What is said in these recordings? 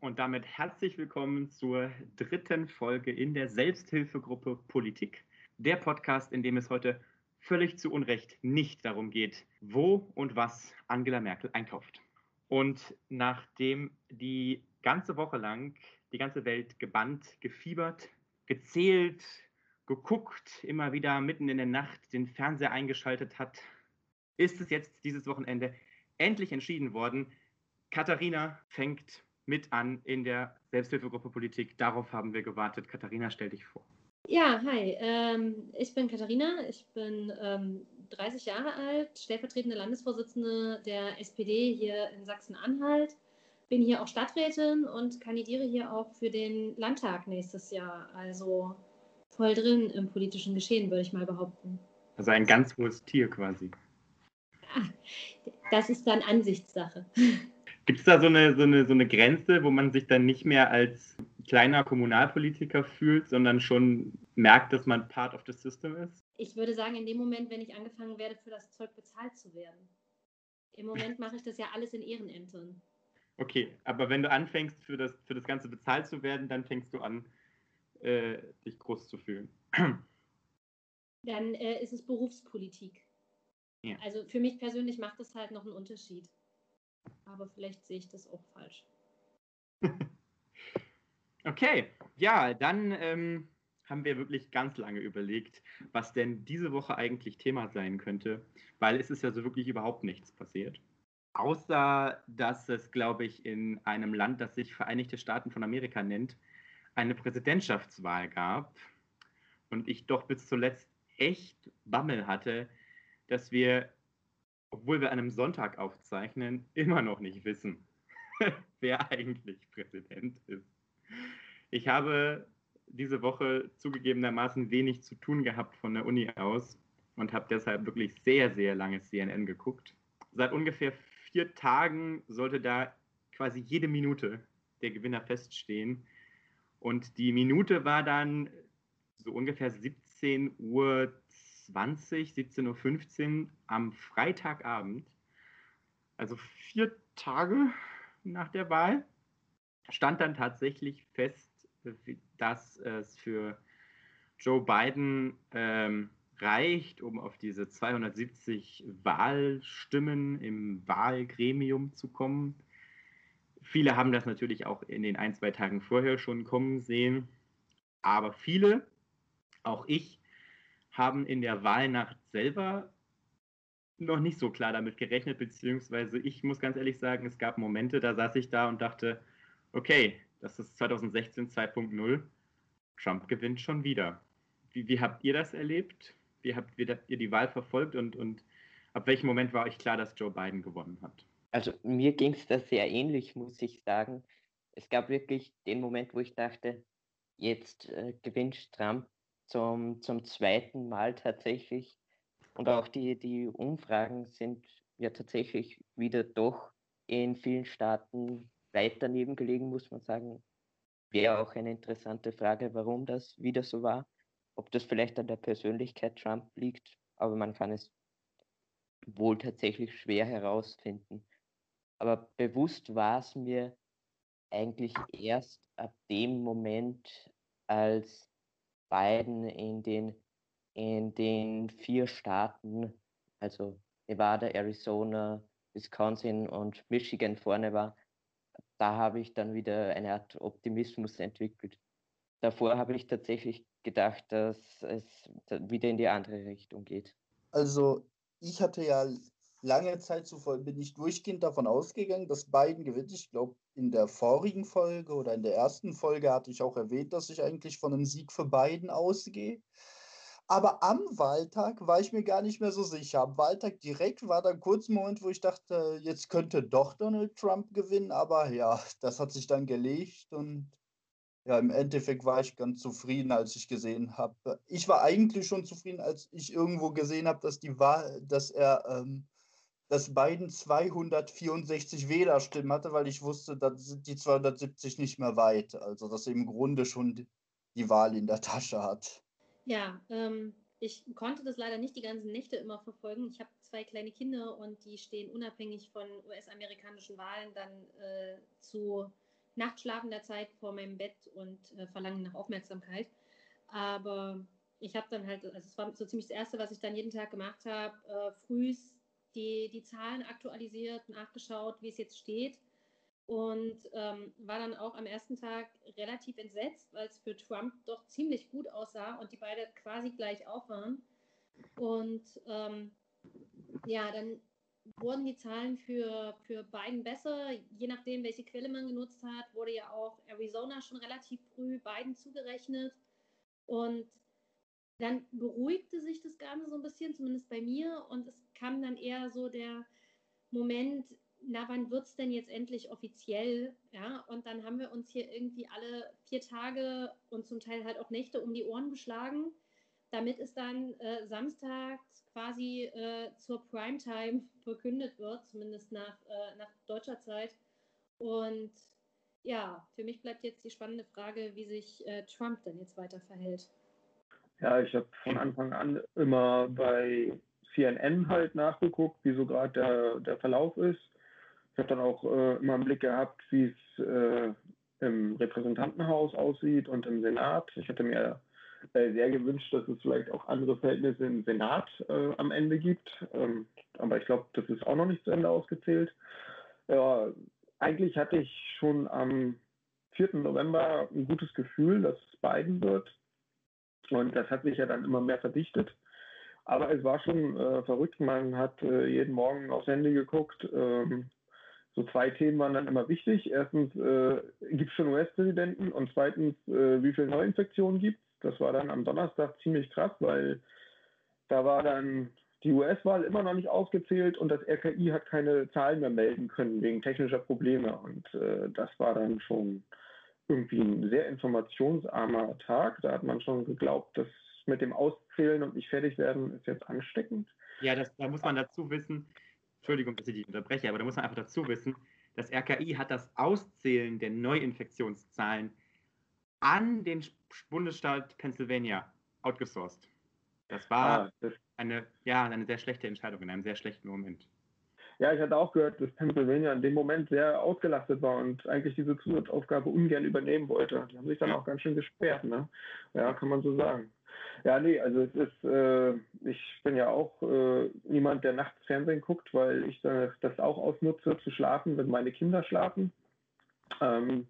und damit herzlich willkommen zur dritten Folge in der Selbsthilfegruppe Politik, der Podcast, in dem es heute völlig zu Unrecht nicht darum geht, wo und was Angela Merkel einkauft. Und nachdem die ganze Woche lang die ganze Welt gebannt, gefiebert, gezählt, geguckt, immer wieder mitten in der Nacht den Fernseher eingeschaltet hat, ist es jetzt dieses Wochenende endlich entschieden worden. Katharina fängt mit an in der Selbsthilfegruppe Politik. Darauf haben wir gewartet. Katharina, stell dich vor. Ja, hi. Ähm, ich bin Katharina. Ich bin ähm, 30 Jahre alt, stellvertretende Landesvorsitzende der SPD hier in Sachsen-Anhalt. Bin hier auch Stadträtin und kandidiere hier auch für den Landtag nächstes Jahr. Also voll drin im politischen Geschehen, würde ich mal behaupten. Also ein ganz hohes Tier quasi. Ah, das ist dann Ansichtssache. Gibt es da so eine, so, eine, so eine Grenze, wo man sich dann nicht mehr als kleiner Kommunalpolitiker fühlt, sondern schon merkt, dass man Part of the System ist? Ich würde sagen, in dem Moment, wenn ich angefangen werde, für das Zeug bezahlt zu werden. Im Moment mache ich das ja alles in Ehrenämtern. Okay, aber wenn du anfängst, für das, für das Ganze bezahlt zu werden, dann fängst du an, äh, dich groß zu fühlen. Dann äh, ist es Berufspolitik. Ja. Also für mich persönlich macht das halt noch einen Unterschied. Aber vielleicht sehe ich das auch falsch. okay, ja, dann ähm, haben wir wirklich ganz lange überlegt, was denn diese Woche eigentlich Thema sein könnte, weil es ist ja so wirklich überhaupt nichts passiert. Außer, dass es, glaube ich, in einem Land, das sich Vereinigte Staaten von Amerika nennt, eine Präsidentschaftswahl gab und ich doch bis zuletzt echt Bammel hatte, dass wir obwohl wir an einem Sonntag aufzeichnen, immer noch nicht wissen, wer eigentlich Präsident ist. Ich habe diese Woche zugegebenermaßen wenig zu tun gehabt von der Uni aus und habe deshalb wirklich sehr, sehr lange CNN geguckt. Seit ungefähr vier Tagen sollte da quasi jede Minute der Gewinner feststehen. Und die Minute war dann so ungefähr 17 Uhr 20, 17.15 Uhr am Freitagabend, also vier Tage nach der Wahl, stand dann tatsächlich fest, dass es für Joe Biden ähm, reicht, um auf diese 270 Wahlstimmen im Wahlgremium zu kommen. Viele haben das natürlich auch in den ein, zwei Tagen vorher schon kommen sehen, aber viele, auch ich, haben in der Wahlnacht selber noch nicht so klar damit gerechnet, beziehungsweise ich muss ganz ehrlich sagen, es gab Momente, da saß ich da und dachte, okay, das ist 2016 2.0, Trump gewinnt schon wieder. Wie, wie, habt ihr das erlebt? Wie habt, wie habt ihr die Wahl verfolgt und, und ab welchem Moment war euch klar, dass Joe Biden gewonnen hat? Also mir ging es da sehr ähnlich, muss ich sagen. Es gab wirklich den Moment, wo ich dachte, jetzt äh, gewinnt Trump zum, zum zweiten Mal tatsächlich. Und auch die, die Umfragen sind ja tatsächlich wieder doch in vielen Staaten weit daneben gelegen, muss man sagen. Wäre auch eine interessante Frage, warum das wieder so war. Ob das vielleicht an der Persönlichkeit Trump liegt, aber man kann es wohl tatsächlich schwer herausfinden. Aber bewusst war es mir eigentlich erst ab dem Moment, als Biden in den, in den vier Staaten, also Nevada, Arizona, Wisconsin und Michigan vorne war, da habe ich dann wieder eine Art Optimismus entwickelt. Davor habe ich tatsächlich gedacht, dass es wieder in die andere Richtung geht. Also ich hatte ja lange Zeit zuvor, bin ich durchgehend davon ausgegangen, dass Biden gewinnt. Ich glaube, in der vorigen Folge oder in der ersten Folge hatte ich auch erwähnt, dass ich eigentlich von einem Sieg für Biden ausgehe. Aber am Wahltag war ich mir gar nicht mehr so sicher. Am Wahltag direkt war da ein kurzer Moment, wo ich dachte, jetzt könnte doch Donald Trump gewinnen. Aber ja, das hat sich dann gelegt und ja, im Endeffekt war ich ganz zufrieden, als ich gesehen habe. Ich war eigentlich schon zufrieden, als ich irgendwo gesehen habe, dass die Wahl, dass er ähm, dass Biden 264 Wählerstimmen hatte, weil ich wusste, da sind die 270 nicht mehr weit. Also, dass er im Grunde schon die Wahl in der Tasche hat. Ja, ähm, ich konnte das leider nicht die ganzen Nächte immer verfolgen. Ich habe zwei kleine Kinder und die stehen unabhängig von US-amerikanischen Wahlen dann äh, zu Nachtschlafen der Zeit vor meinem Bett und äh, Verlangen nach Aufmerksamkeit. Aber ich habe dann halt, also es war so ziemlich das Erste, was ich dann jeden Tag gemacht habe, äh, frühs die, die Zahlen aktualisiert, nachgeschaut, wie es jetzt steht. Und ähm, war dann auch am ersten Tag relativ entsetzt, weil es für Trump doch ziemlich gut aussah und die beide quasi gleich auf waren. Und ähm, ja, dann wurden die Zahlen für, für Biden besser. Je nachdem, welche Quelle man genutzt hat, wurde ja auch Arizona schon relativ früh Biden zugerechnet. Und dann beruhigte sich das Ganze so ein bisschen, zumindest bei mir. Und es kam dann eher so der Moment, na, wann wird es denn jetzt endlich offiziell? Ja, und dann haben wir uns hier irgendwie alle vier Tage und zum Teil halt auch Nächte um die Ohren geschlagen, damit es dann äh, samstags quasi äh, zur Primetime verkündet wird, zumindest nach, äh, nach deutscher Zeit. Und ja, für mich bleibt jetzt die spannende Frage, wie sich äh, Trump denn jetzt weiter verhält. Ja, ich habe von Anfang an immer bei CNN halt nachgeguckt, wie so gerade der, der Verlauf ist. Ich habe dann auch äh, immer einen Blick gehabt, wie es äh, im Repräsentantenhaus aussieht und im Senat. Ich hätte mir äh, sehr gewünscht, dass es vielleicht auch andere Verhältnisse im Senat äh, am Ende gibt. Ähm, aber ich glaube, das ist auch noch nicht zu Ende ausgezählt. Ja, eigentlich hatte ich schon am 4. November ein gutes Gefühl, dass es Biden wird. Und das hat sich ja dann immer mehr verdichtet. Aber es war schon äh, verrückt. Man hat äh, jeden Morgen aufs Handy geguckt. Ähm, so zwei Themen waren dann immer wichtig. Erstens, äh, gibt es schon US-Präsidenten? Und zweitens, äh, wie viele Neuinfektionen gibt es? Das war dann am Donnerstag ziemlich krass, weil da war dann die US-Wahl immer noch nicht ausgezählt und das RKI hat keine Zahlen mehr melden können wegen technischer Probleme. Und äh, das war dann schon irgendwie ein sehr informationsarmer Tag. Da hat man schon geglaubt, dass mit dem Auszählen und nicht fertig werden ist jetzt ansteckend. Ja, das, da muss man dazu wissen, Entschuldigung, dass ich dich unterbreche, aber da muss man einfach dazu wissen, das RKI hat das Auszählen der Neuinfektionszahlen an den Bundesstaat Pennsylvania outgesourced. Das war ah, das eine, ja, eine sehr schlechte Entscheidung in einem sehr schlechten Moment. Ja, ich hatte auch gehört, dass Pennsylvania in dem Moment sehr ausgelastet war und eigentlich diese Zusatzaufgabe ungern übernehmen wollte. Die haben sich dann auch ganz schön gesperrt, ne? Ja, kann man so sagen. Ja, nee, also es ist, äh, ich bin ja auch äh, niemand, der nachts Fernsehen guckt, weil ich das auch ausnutze zu schlafen, wenn meine Kinder schlafen. Ähm,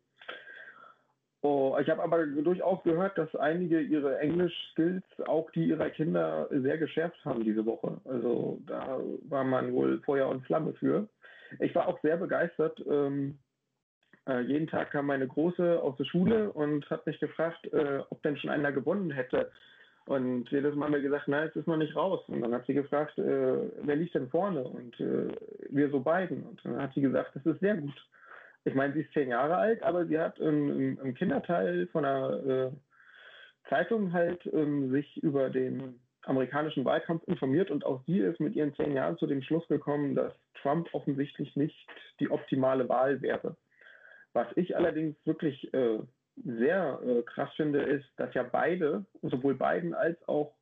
Oh, ich habe aber durchaus gehört, dass einige ihre Englisch-Skills, auch die ihrer Kinder, sehr geschärft haben diese Woche. Also da war man wohl Feuer und Flamme für. Ich war auch sehr begeistert. Ähm, äh, jeden Tag kam meine Große aus der Schule und hat mich gefragt, äh, ob denn schon einer gewonnen hätte. Und jedes Mal haben wir gesagt, nein, es ist noch nicht raus. Und dann hat sie gefragt, äh, wer liegt denn vorne? Und äh, wir so beiden. Und dann hat sie gesagt, das ist sehr gut ich meine, sie ist zehn Jahre alt, aber sie hat im, im Kinderteil von einer äh, Zeitung halt ähm, sich über den amerikanischen Wahlkampf informiert und auch sie ist mit ihren zehn Jahren zu dem Schluss gekommen, dass Trump offensichtlich nicht die optimale Wahl wäre. Was ich allerdings wirklich äh, sehr äh, krass finde, ist, dass ja beide, sowohl Biden als auch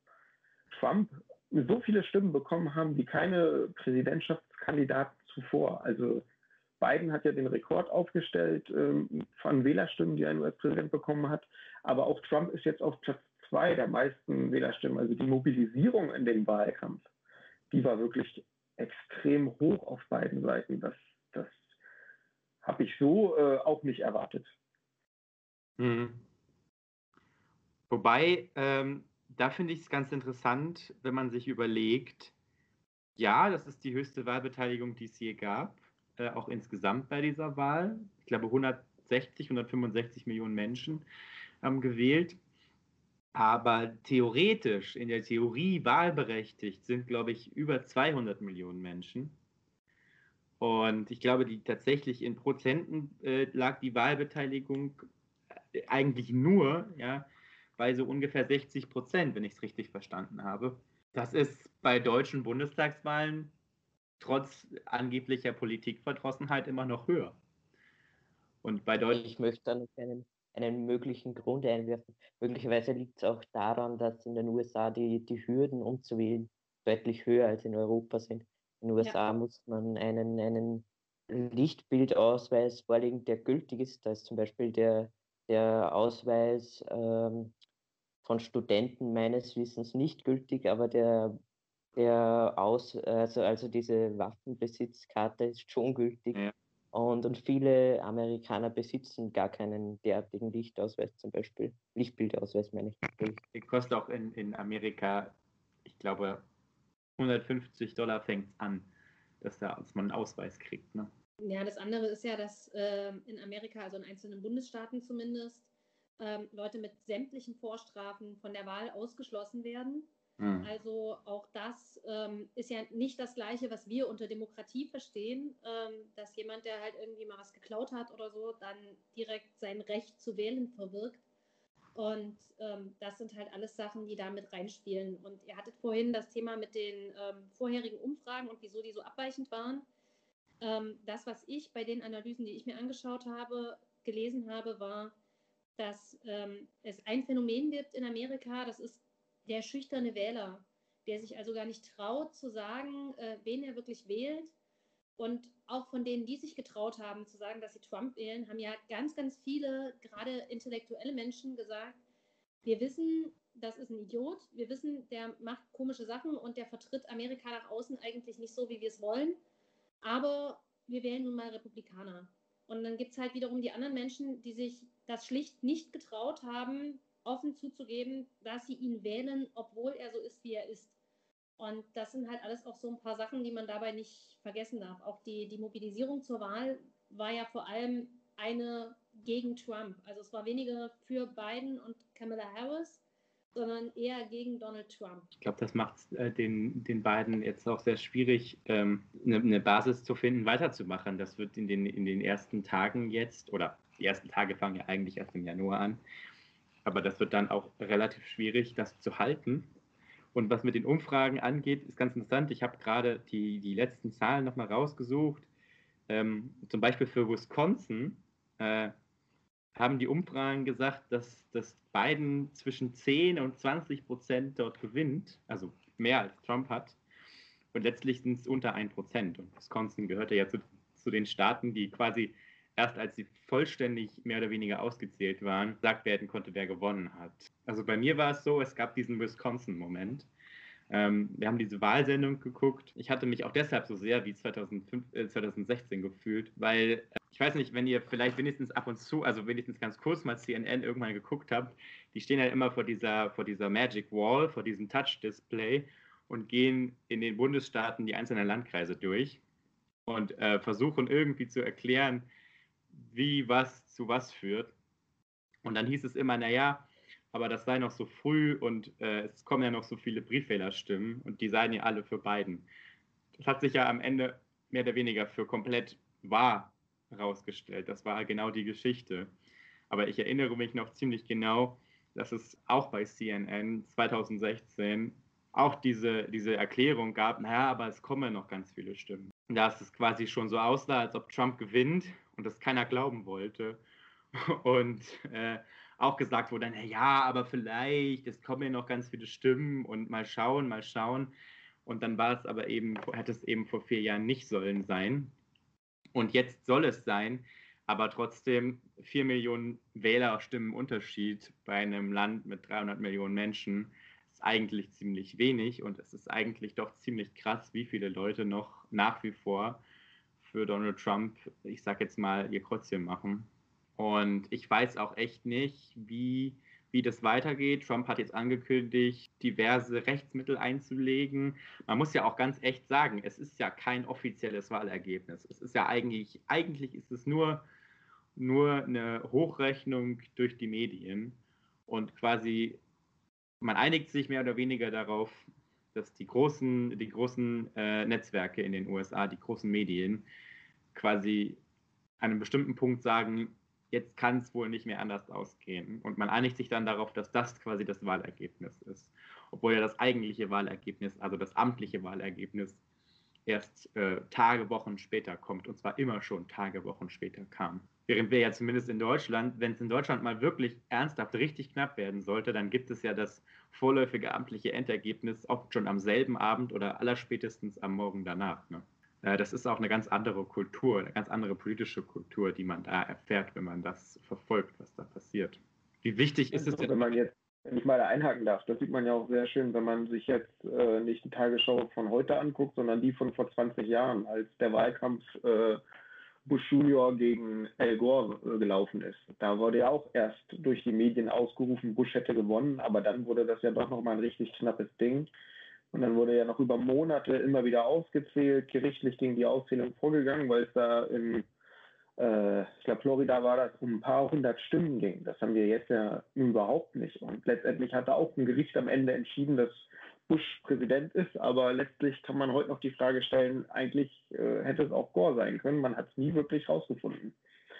Trump, so viele Stimmen bekommen haben wie keine Präsidentschaftskandidaten zuvor. Also Biden hat ja den Rekord aufgestellt ähm, von Wählerstimmen, die ein US-Präsident bekommen hat. Aber auch Trump ist jetzt auf Platz zwei der meisten Wählerstimmen. Also die Mobilisierung in dem Wahlkampf, die war wirklich extrem hoch auf beiden Seiten. Das, das habe ich so äh, auch nicht erwartet. Mhm. Wobei, ähm, da finde ich es ganz interessant, wenn man sich überlegt, ja, das ist die höchste Wahlbeteiligung, die es je gab äh, auch insgesamt bei dieser Wahl. Ich glaube, 160, 165 Millionen Menschen haben gewählt. Aber theoretisch, in der Theorie wahlberechtigt sind, glaube ich, über 200 Millionen Menschen. Und ich glaube, die tatsächlich in Prozenten äh, lag die Wahlbeteiligung äh, eigentlich nur ja, bei so ungefähr 60 Prozent, wenn ich es richtig verstanden habe. Das ist bei deutschen Bundestagswahlen trotz angeblicher Politikverdrossenheit immer noch höher. Und bei Deutschland. Ich möchte da noch einen, einen möglichen Grund einwerfen. Möglicherweise liegt es auch daran, dass in den USA die, die Hürden umzuwählen deutlich höher als in Europa sind. In den USA ja. muss man einen, einen Lichtbildausweis vorlegen, der gültig ist. Da ist zum Beispiel der, der Ausweis ähm, von Studenten meines Wissens nicht gültig, aber der, der Aus, also, also diese Waffenbesitzkarte ist schon gültig. Ja. Und, und viele Amerikaner besitzen gar keinen derartigen Lichtausweis zum Beispiel. Lichtbildausweis meine ich. Die kostet auch in, in Amerika, ich glaube, 150 Dollar fängt es an, dass, da, dass man einen Ausweis kriegt. Ne? Ja, das andere ist ja, dass äh, in Amerika, also in einzelnen Bundesstaaten zumindest, ähm, Leute mit sämtlichen Vorstrafen von der Wahl ausgeschlossen werden. Mhm. Also auch das ähm, ist ja nicht das Gleiche, was wir unter Demokratie verstehen, ähm, dass jemand, der halt irgendwie mal was geklaut hat oder so, dann direkt sein Recht zu wählen verwirkt. Und ähm, das sind halt alles Sachen, die da mit reinspielen. Und ihr hattet vorhin das Thema mit den ähm, vorherigen Umfragen und wieso die so abweichend waren. Ähm, das, was ich bei den Analysen, die ich mir angeschaut habe, gelesen habe, war, dass ähm, es ein Phänomen gibt in Amerika, das ist der schüchterne Wähler, der sich also gar nicht traut zu sagen, äh, wen er wirklich wählt. Und auch von denen, die sich getraut haben zu sagen, dass sie Trump wählen, haben ja ganz, ganz viele, gerade intellektuelle Menschen gesagt, wir wissen, das ist ein Idiot, wir wissen, der macht komische Sachen und der vertritt Amerika nach außen eigentlich nicht so, wie wir es wollen, aber wir wählen nun mal Republikaner. Und dann gibt es halt wiederum die anderen Menschen, die sich das schlicht nicht getraut haben, offen zuzugeben, dass sie ihn wählen, obwohl er so ist, wie er ist. Und das sind halt alles auch so ein paar Sachen, die man dabei nicht vergessen darf. Auch die, die Mobilisierung zur Wahl war ja vor allem eine gegen Trump. Also es war weniger für Biden und Kamala Harris, sondern eher gegen Donald Trump. Ich glaube, das macht äh, den, den beiden jetzt auch sehr schwierig, ähm, eine, eine, Basis zu finden, weiterzumachen. Das wird in den, in den ersten Tagen jetzt, oder die ersten Tage fangen ja eigentlich erst im Januar an, aber das wird dann auch relativ schwierig, das zu halten. Und was mit den Umfragen angeht, ist ganz interessant. Ich habe gerade die, die letzten Zahlen nochmal rausgesucht. Ähm, zum Beispiel für Wisconsin äh, haben die Umfragen gesagt, dass, dass Biden zwischen 10 und 20 Prozent dort gewinnt, also mehr als Trump hat. Und letztlich sind es unter 1 Prozent. Und Wisconsin gehörte ja zu, zu den Staaten, die quasi erst als sie vollständig mehr oder weniger ausgezählt waren, gesagt werden konnte, wer gewonnen hat. Also bei mir war es so, es gab diesen Wisconsin-Moment. Ähm, wir haben diese Wahlsendung geguckt. Ich hatte mich auch deshalb so sehr wie 2005, äh, 2016 gefühlt, weil äh, ich weiß nicht, wenn ihr vielleicht wenigstens ab und zu, also wenigstens ganz kurz mal CNN irgendwann geguckt habt, die stehen ja immer vor dieser, vor dieser Magic Wall, vor diesem Touch-Display und gehen in den Bundesstaaten die einzelnen Landkreise durch und äh, versuchen irgendwie zu erklären, wie was zu was führt. Und dann hieß es immer, naja, aber das sei noch so früh und äh, es kommen ja noch so viele Briefwählerstimmen und die seien ja alle für Biden. Das hat sich ja am Ende mehr oder weniger für komplett wahr herausgestellt. Das war genau die Geschichte. Aber ich erinnere mich noch ziemlich genau, dass es auch bei CNN 2016 auch diese, diese Erklärung gab, naja, aber es kommen noch ganz viele Stimmen. Dass es quasi schon so aussah, als ob Trump gewinnt und das keiner glauben wollte. Und äh, auch gesagt wurde, na ja, aber vielleicht, es kommen ja noch ganz viele Stimmen und mal schauen, mal schauen. Und dann war es aber eben, hätte es eben vor vier Jahren nicht sollen sein. Und jetzt soll es sein, aber trotzdem vier Millionen Wählerstimmen Unterschied bei einem Land mit 300 Millionen Menschen ist eigentlich ziemlich wenig und es ist eigentlich doch ziemlich krass, wie viele Leute noch nach wie vor für Donald Trump, ich sag jetzt mal, ihr Kreuzchen machen. Und ich weiß auch echt nicht, wie, wie das weitergeht. Trump hat jetzt angekündigt, diverse Rechtsmittel einzulegen. Man muss ja auch ganz echt sagen, es ist ja kein offizielles Wahlergebnis. Es ist ja eigentlich, eigentlich ist es nur, nur eine Hochrechnung durch die Medien. Und quasi, man einigt sich mehr oder weniger darauf, dass die großen, die großen äh, Netzwerke in den USA, die großen Medien, quasi an einem bestimmten Punkt sagen, jetzt kann es wohl nicht mehr anders ausgehen. Und man einigt sich dann darauf, dass das quasi das Wahlergebnis ist. Obwohl ja das eigentliche Wahlergebnis, also das amtliche Wahlergebnis, erst äh, Tage, Wochen später kommt. Und zwar immer schon Tage, Wochen später kam. Während wir ja zumindest in Deutschland, wenn es in Deutschland mal wirklich ernsthaft richtig knapp werden sollte, dann gibt es ja das vorläufige amtliche Endergebnis oft schon am selben Abend oder allerspätestens am Morgen danach. Ne? äh, das ist auch eine ganz andere Kultur, eine ganz andere politische Kultur, die man da erfährt, wenn man das verfolgt, was da passiert. Wie wichtig ist es denn? Wenn man jetzt, wenn ich mal da einhaken darf, das sieht man ja auch sehr schön, wenn man sich jetzt äh, nicht die Tagesschau von heute anguckt, sondern die von vor 20 Jahren, als der Wahlkampf äh, Bush Junior gegen Al Gore äh, gelaufen ist. Da wurde ja auch erst durch die Medien ausgerufen, Bush hätte gewonnen, aber dann wurde das ja doch nochmal ein richtig knappes Ding. Und dann wurde ja noch über Monate immer wieder ausgezählt, gerichtlich gegen die Auszählung vorgegangen, weil es da in, äh, ich glaube, Florida war das um ein paar hundert Stimmen ging. Das haben wir jetzt ja überhaupt nicht. Und letztendlich hat da auch ein Gericht am Ende entschieden, dass Bush Präsident ist, aber letztlich kann man heute noch die Frage stellen, eigentlich äh, hätte es auch Gore sein können. Man hat es nie wirklich rausgefunden.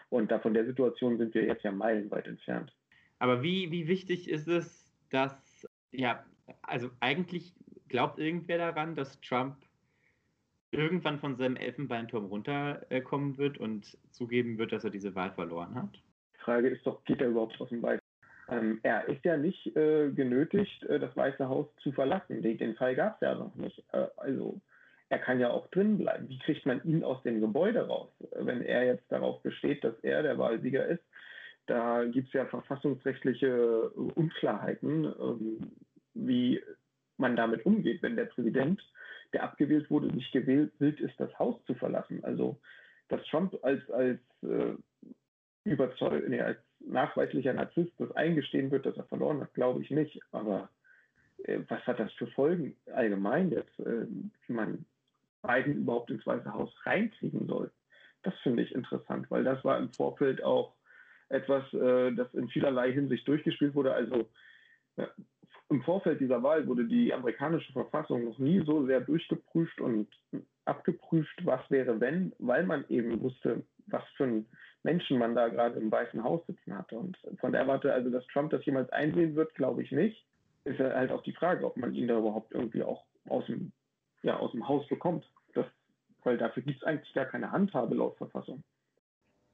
Und da von der Situation sind wir jetzt ja meilenweit entfernt. Aber wie, wie wichtig ist es, dass, ja, also eigentlich glaubt irgendwer daran, dass Trump irgendwann von seinem Elfenbeinturm runterkommen wird und zugeben wird, dass er diese Wahl verloren hat? Die Frage ist doch, geht er überhaupt aus dem Weißen ähm, er ist ja nicht äh, genötigt, äh, das Weiße Haus zu verlassen. Den, den Fall gab es ja noch nicht. Äh, also er kann ja auch drin bleiben. Wie kriegt man ihn aus dem Gebäude raus, wenn er jetzt darauf besteht, dass er der Wahlsieger ist? Da gibt es ja verfassungsrechtliche Unklarheiten, ähm, wie man damit umgeht, wenn der Präsident, der abgewählt wurde, nicht gewählt ist, das Haus zu verlassen. Also dass Trump als, als äh, überzeugt, nee, als nachweislicher Narzisst das eingestehen wird, dass er verloren hat, glaube ich nicht. Aber äh, was hat das für Folgen allgemein jetzt, äh, wie man Biden überhaupt ins Weiße Haus reinkriegen soll? Das finde ich interessant, weil das war im Vorfeld auch etwas, äh, das in vielerlei Hinsicht durchgespielt wurde. Also im Vorfeld dieser Wahl wurde die amerikanische Verfassung noch nie so sehr durchgeprüft und abgeprüft, was wäre, wenn, weil man eben wusste, was für ein Menschen man da gerade im Weißen Haus sitzen hatte. Und von der Warte, also dass Trump das jemals einsehen wird, glaube ich nicht. Ist halt auch die Frage, ob man ihn da überhaupt irgendwie auch aus dem, ja, aus dem Haus bekommt. Das, weil dafür gibt es eigentlich gar keine Handhabe laut Verfassung.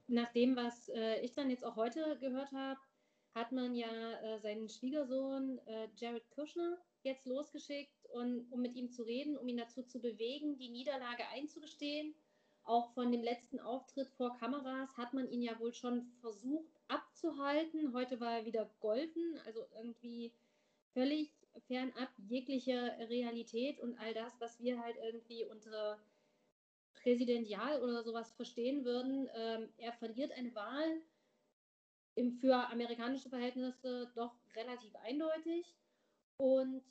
Nach dem, was äh, ich dann jetzt auch heute gehört habe, hat man ja äh, seinen Schwiegersohn äh, Jared Kushner jetzt losgeschickt, und, um mit ihm zu reden, um ihn dazu zu bewegen, die Niederlage einzugestehen auch von dem letzten Auftritt vor Kameras hat man ihn ja wohl schon versucht abzuhalten. Heute war er wieder golfen, also irgendwie völlig fernab jeglicher Realität und all das, was wir halt irgendwie unter präsidential oder sowas verstehen würden. Ähm, er verliert eine Wahl im, für amerikanische Verhältnisse doch relativ eindeutig und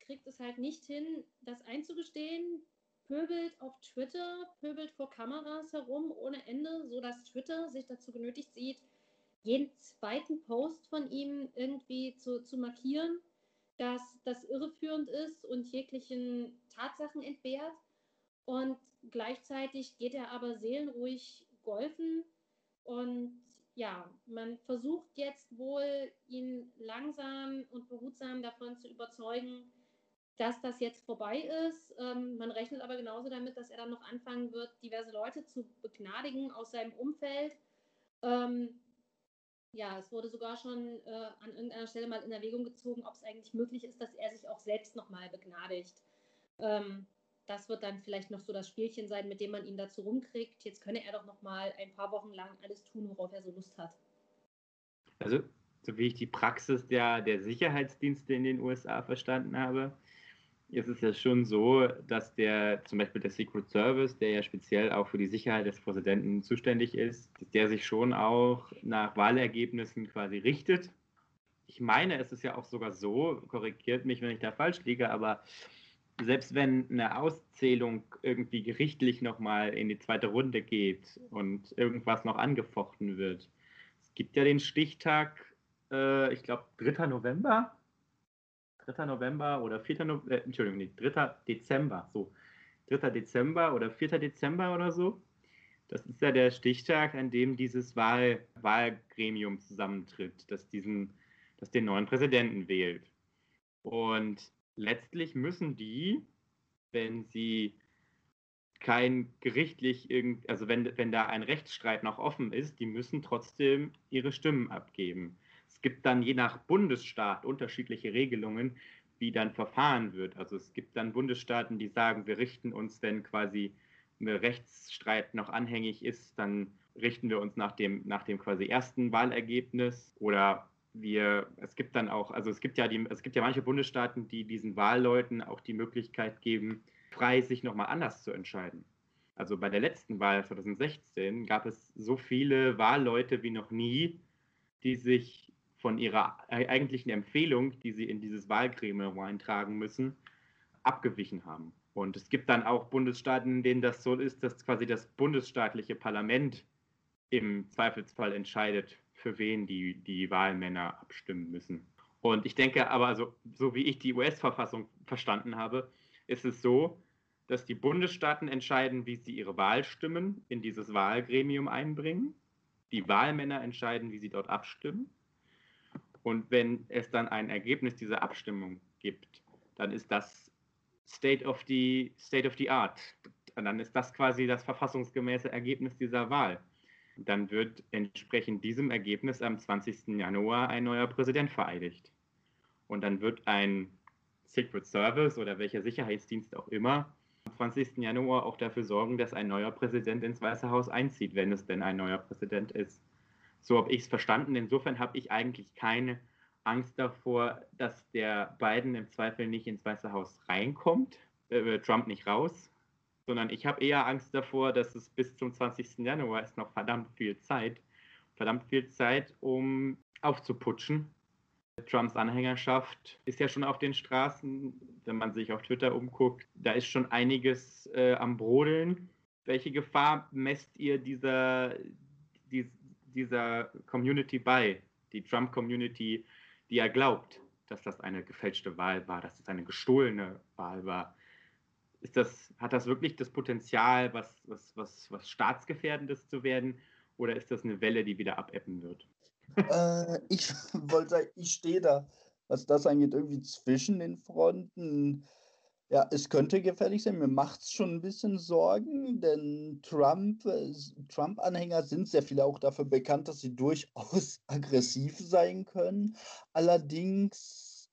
kriegt es halt nicht hin, das einzugestehen, pöbelt auf Twitter, pöbelt vor Kameras herum ohne Ende, sodass Twitter sich dazu genötigt sieht, jeden zweiten Post von ihm irgendwie zu, zu markieren, dass das irreführend ist und jeglichen Tatsachen entbehrt. Und gleichzeitig geht er aber seelenruhig golfen. Und ja, man versucht jetzt wohl, ihn langsam und behutsam davon zu überzeugen, dass das jetzt vorbei ist. Ähm, man rechnet aber genauso damit, dass er dann noch anfangen wird, diverse Leute zu begnadigen aus seinem Umfeld. Ähm, ja, es wurde sogar schon äh, an irgendeiner Stelle mal in Erwägung gezogen, ob es eigentlich möglich ist, dass er sich auch selbst nochmal begnadigt. Ähm, das wird dann vielleicht noch so das Spielchen sein, mit dem man ihn dazu rumkriegt. Jetzt könne er doch nochmal ein paar Wochen lang alles tun, worauf er so Lust hat. Also, so wie ich die Praxis der, der Sicherheitsdienste in den USA verstanden habe, ist es ja schon so, dass der zum Beispiel der Secret Service, der ja speziell auch für die Sicherheit des Präsidenten zuständig ist, der sich schon auch nach Wahlergebnissen quasi richtet. Ich meine, es ist ja auch sogar so, korrigiert mich, wenn ich da falsch liege, aber selbst wenn eine Auszählung irgendwie gerichtlich nochmal in die zweite Runde geht und irgendwas noch angefochten wird, es gibt ja den Stichtag, äh, ich glaube, 3. November, 3. November oder 4. No äh, Entschuldigung, nee, 3. Dezember, so. 3. Dezember oder 4. Dezember oder so. Das ist ja der Stichtag, an dem dieses Wahl Wahlgremium zusammentritt, das, diesen, das den neuen Präsidenten wählt. Und letztlich müssen die, wenn sie kein gerichtlich, also wenn, wenn da ein Rechtsstreit noch offen ist, die müssen trotzdem ihre Stimmen abgeben. Gibt dann je nach Bundesstaat unterschiedliche Regelungen, wie dann verfahren wird. Also es gibt dann Bundesstaaten, die sagen, wir richten uns, wenn quasi ein Rechtsstreit noch anhängig ist, dann richten wir uns nach dem, nach dem quasi ersten Wahlergebnis oder wir, es gibt dann auch, also es gibt ja die, es gibt ja manche Bundesstaaten, die diesen Wahlleuten auch die Möglichkeit geben, frei sich nochmal anders zu entscheiden. Also bei der letzten Wahl 2016 gab es so viele Wahlleute wie noch nie, die sich von ihrer eigentlichen Empfehlung, die sie in dieses Wahlgremium eintragen müssen, abgewichen haben. Und es gibt dann auch Bundesstaaten, in denen das so ist, dass quasi das bundesstaatliche Parlament im Zweifelsfall entscheidet, für wen die, die Wahlmänner abstimmen müssen. Und ich denke aber, also, so wie ich die US-Verfassung verstanden habe, ist es so, dass die Bundesstaaten entscheiden, wie sie ihre Wahlstimmen in dieses Wahlgremium einbringen. Die Wahlmänner entscheiden, wie sie dort abstimmen. Und wenn es dann ein Ergebnis dieser Abstimmung gibt, dann ist das State of the, State of the Art. Und dann ist das quasi das verfassungsgemäße Ergebnis dieser Wahl. Dann wird entsprechend diesem Ergebnis am 20. Januar ein neuer Präsident vereidigt. Und dann wird ein Secret Service oder welcher Sicherheitsdienst auch immer am 20. Januar auch dafür sorgen, dass ein neuer Präsident ins Weiße Haus einzieht, wenn es denn ein neuer Präsident ist. So habe ich es verstanden. Insofern habe ich eigentlich keine Angst davor, dass der Biden im Zweifel nicht ins Weiße Haus reinkommt, äh, Trump nicht raus, sondern ich habe eher Angst davor, dass es bis zum 20. Januar ist noch verdammt viel Zeit, verdammt viel Zeit, um aufzuputschen. Trumps Anhängerschaft ist ja schon auf den Straßen, wenn man sich auf Twitter umguckt, da ist schon einiges äh, am Brodeln. Welche Gefahr messt ihr dieser, die, dieser Community bei, die Trump-Community, die ja glaubt, dass das eine gefälschte Wahl war, dass es eine gestohlene Wahl war. Ist das, hat das wirklich das Potenzial, was, was, was, was staatsgefährdendes zu werden, oder ist das eine Welle, die wieder abebben wird? Äh, ich wollte ich stehe da, was das angeht, irgendwie zwischen den Fronten. Ja, es könnte gefährlich sein. Mir macht es schon ein bisschen Sorgen, denn Trump, äh, Trump-Anhänger sind sehr viele auch dafür bekannt, dass sie durchaus aggressiv sein können. Allerdings,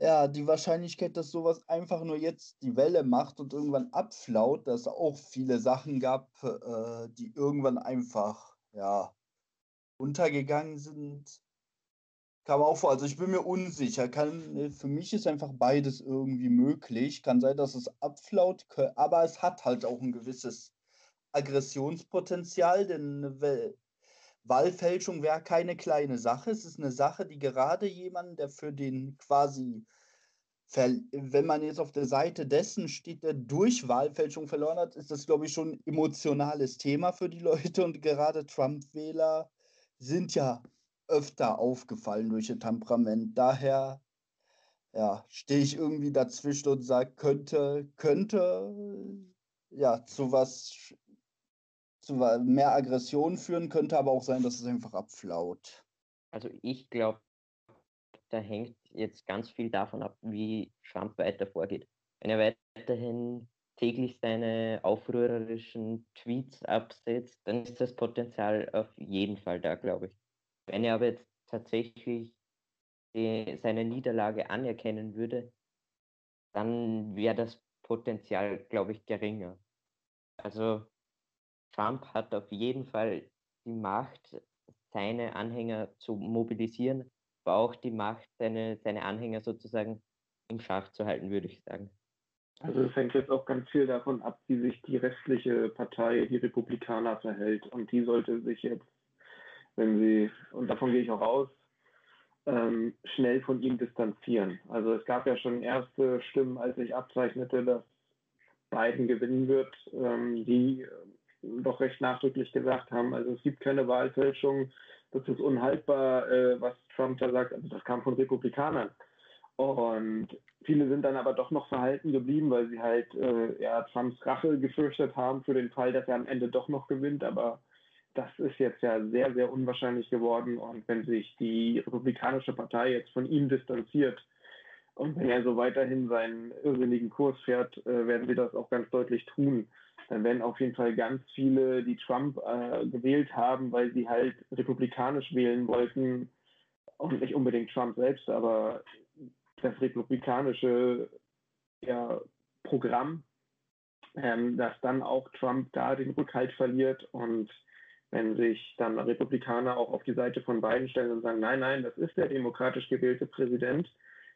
ja, die Wahrscheinlichkeit, dass sowas einfach nur jetzt die Welle macht und irgendwann abflaut, dass es auch viele Sachen gab, äh, die irgendwann einfach, ja, untergegangen sind, Kam auch vor. Also ich bin mir unsicher. Kann, äh, für mich ist einfach beides irgendwie möglich. Kann sein, dass es abflaut, aber es hat halt auch ein gewisses Aggressionspotenzial, denn Wahlfälschung wäre keine kleine Sache. Es ist eine Sache, die gerade jemand, der für den quasi, wenn man jetzt auf der Seite dessen steht, der durch Wahlfälschung verloren hat, ist das, glaube ich, schon ein emotionales Thema für die Leute und gerade Trump-Wähler sind ja öfter aufgefallen durch ihr Temperament. Daher ja, stehe ich irgendwie dazwischen und sage, könnte, könnte ja zu was zu mehr Aggression führen, könnte aber auch sein, dass es einfach abflaut. Also ich glaube, da hängt jetzt ganz viel davon ab, wie Trump weiter vorgeht. Wenn er weiterhin täglich seine aufrührerischen Tweets absetzt, dann ist das Potenzial auf jeden Fall da, glaube ich. Wenn er aber jetzt tatsächlich die, seine Niederlage anerkennen würde, dann wäre das Potenzial, glaube ich, geringer. Also Trump hat auf jeden Fall die Macht, seine Anhänger zu mobilisieren, aber auch die Macht, seine, seine Anhänger sozusagen im Schach zu halten, würde ich sagen. Also es hängt jetzt auch ganz viel davon ab, wie sich die restliche Partei, die Republikaner, verhält. Und die sollte sich jetzt wenn sie, und davon gehe ich auch aus, ähm, schnell von ihm distanzieren. Also es gab ja schon erste Stimmen, als sich abzeichnete, dass Biden gewinnen wird, ähm, die äh, doch recht nachdrücklich gesagt haben, also es gibt keine Wahlfälschung, das ist unhaltbar, äh, was Trump da sagt, also das kam von Republikanern. Und viele sind dann aber doch noch verhalten geblieben, weil sie halt äh, ja, Trumps Rache gefürchtet haben für den Fall, dass er am Ende doch noch gewinnt. Aber das ist jetzt ja sehr, sehr unwahrscheinlich geworden. Und wenn sich die Republikanische Partei jetzt von ihm distanziert und wenn er so weiterhin seinen irrsinnigen Kurs fährt, äh, werden sie das auch ganz deutlich tun. Dann werden auf jeden Fall ganz viele, die Trump äh, gewählt haben, weil sie halt republikanisch wählen wollten und nicht unbedingt Trump selbst, aber das republikanische ja, Programm ähm, dass dann auch Trump da den Rückhalt verliert und wenn sich dann Republikaner auch auf die Seite von Biden stellen und sagen, nein, nein, das ist der demokratisch gewählte Präsident,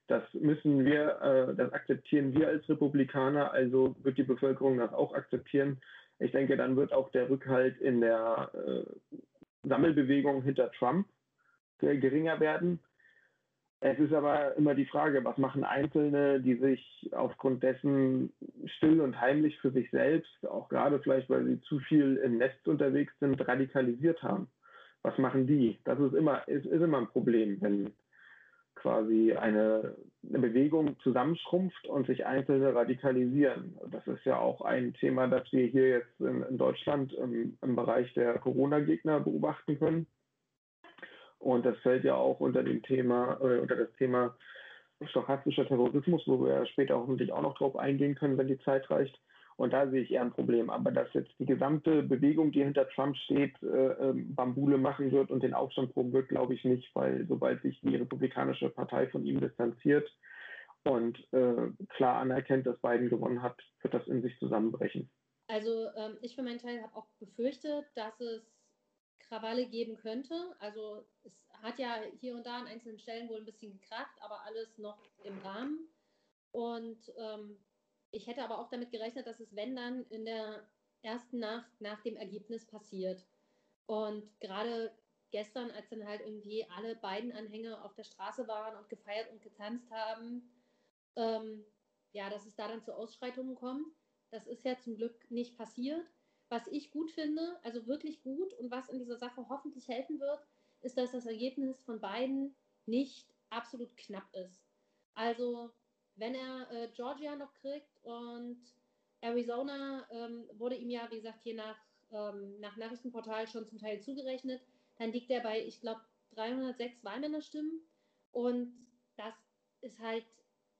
das müssen wir, äh, das akzeptieren wir als Republikaner, also wird die Bevölkerung das auch akzeptieren. Ich denke, dann wird auch der Rückhalt in der äh, Sammelbewegung hinter Trump geringer werden. Es ist aber immer die Frage, was machen Einzelne, die sich aufgrund dessen still und heimlich für sich selbst, auch gerade vielleicht, weil sie zu viel im Netz unterwegs sind, radikalisiert haben. Was machen die? Das ist immer, ist, ist immer ein Problem, wenn quasi eine, eine Bewegung zusammenschrumpft und sich Einzelne radikalisieren. Das ist ja auch ein Thema, das wir hier jetzt in, in Deutschland im, im Bereich der Corona-Gegner beobachten können und das fällt ja auch unter dem Thema, äh, unter das Thema stochastischer Terrorismus, wo wir später hoffentlich auch noch drauf eingehen können, wenn die Zeit reicht. Und da sehe ich eher ein Problem. Aber dass jetzt die gesamte Bewegung, die hinter Trump steht, äh, ähm, Bambule machen wird und den Aufstand proben wird, glaube ich nicht, weil sobald sich die Republikanische Partei von ihm distanziert und äh, klar anerkennt, dass Biden gewonnen hat, wird das in sich zusammenbrechen. Also ähm, ich für meinen Teil habe auch befürchtet, dass es Krawalle geben könnte. Also es hat ja hier und da an einzelnen Stellen wohl ein bisschen gekracht, aber alles noch im Rahmen. Und ähm, ich hätte aber auch damit gerechnet, dass es, wenn dann, in der ersten Nacht nach dem Ergebnis passiert. Und gerade gestern, als dann halt irgendwie alle beiden Anhänger auf der Straße waren und gefeiert und getanzt haben, ähm, ja, dass es da dann zu Ausschreitungen kommt. Das ist ja zum Glück nicht passiert. Was ich gut finde, also wirklich gut und was in dieser Sache hoffentlich helfen wird, ist, dass das Ergebnis von beiden nicht absolut knapp ist. Also wenn er äh, Georgia noch kriegt und Arizona ähm, wurde ihm ja, wie gesagt, hier nach, ähm, nach Nachrichtenportal schon zum Teil zugerechnet, dann liegt er bei, ich glaube, 306 Wahlmännerstimmen und das ist halt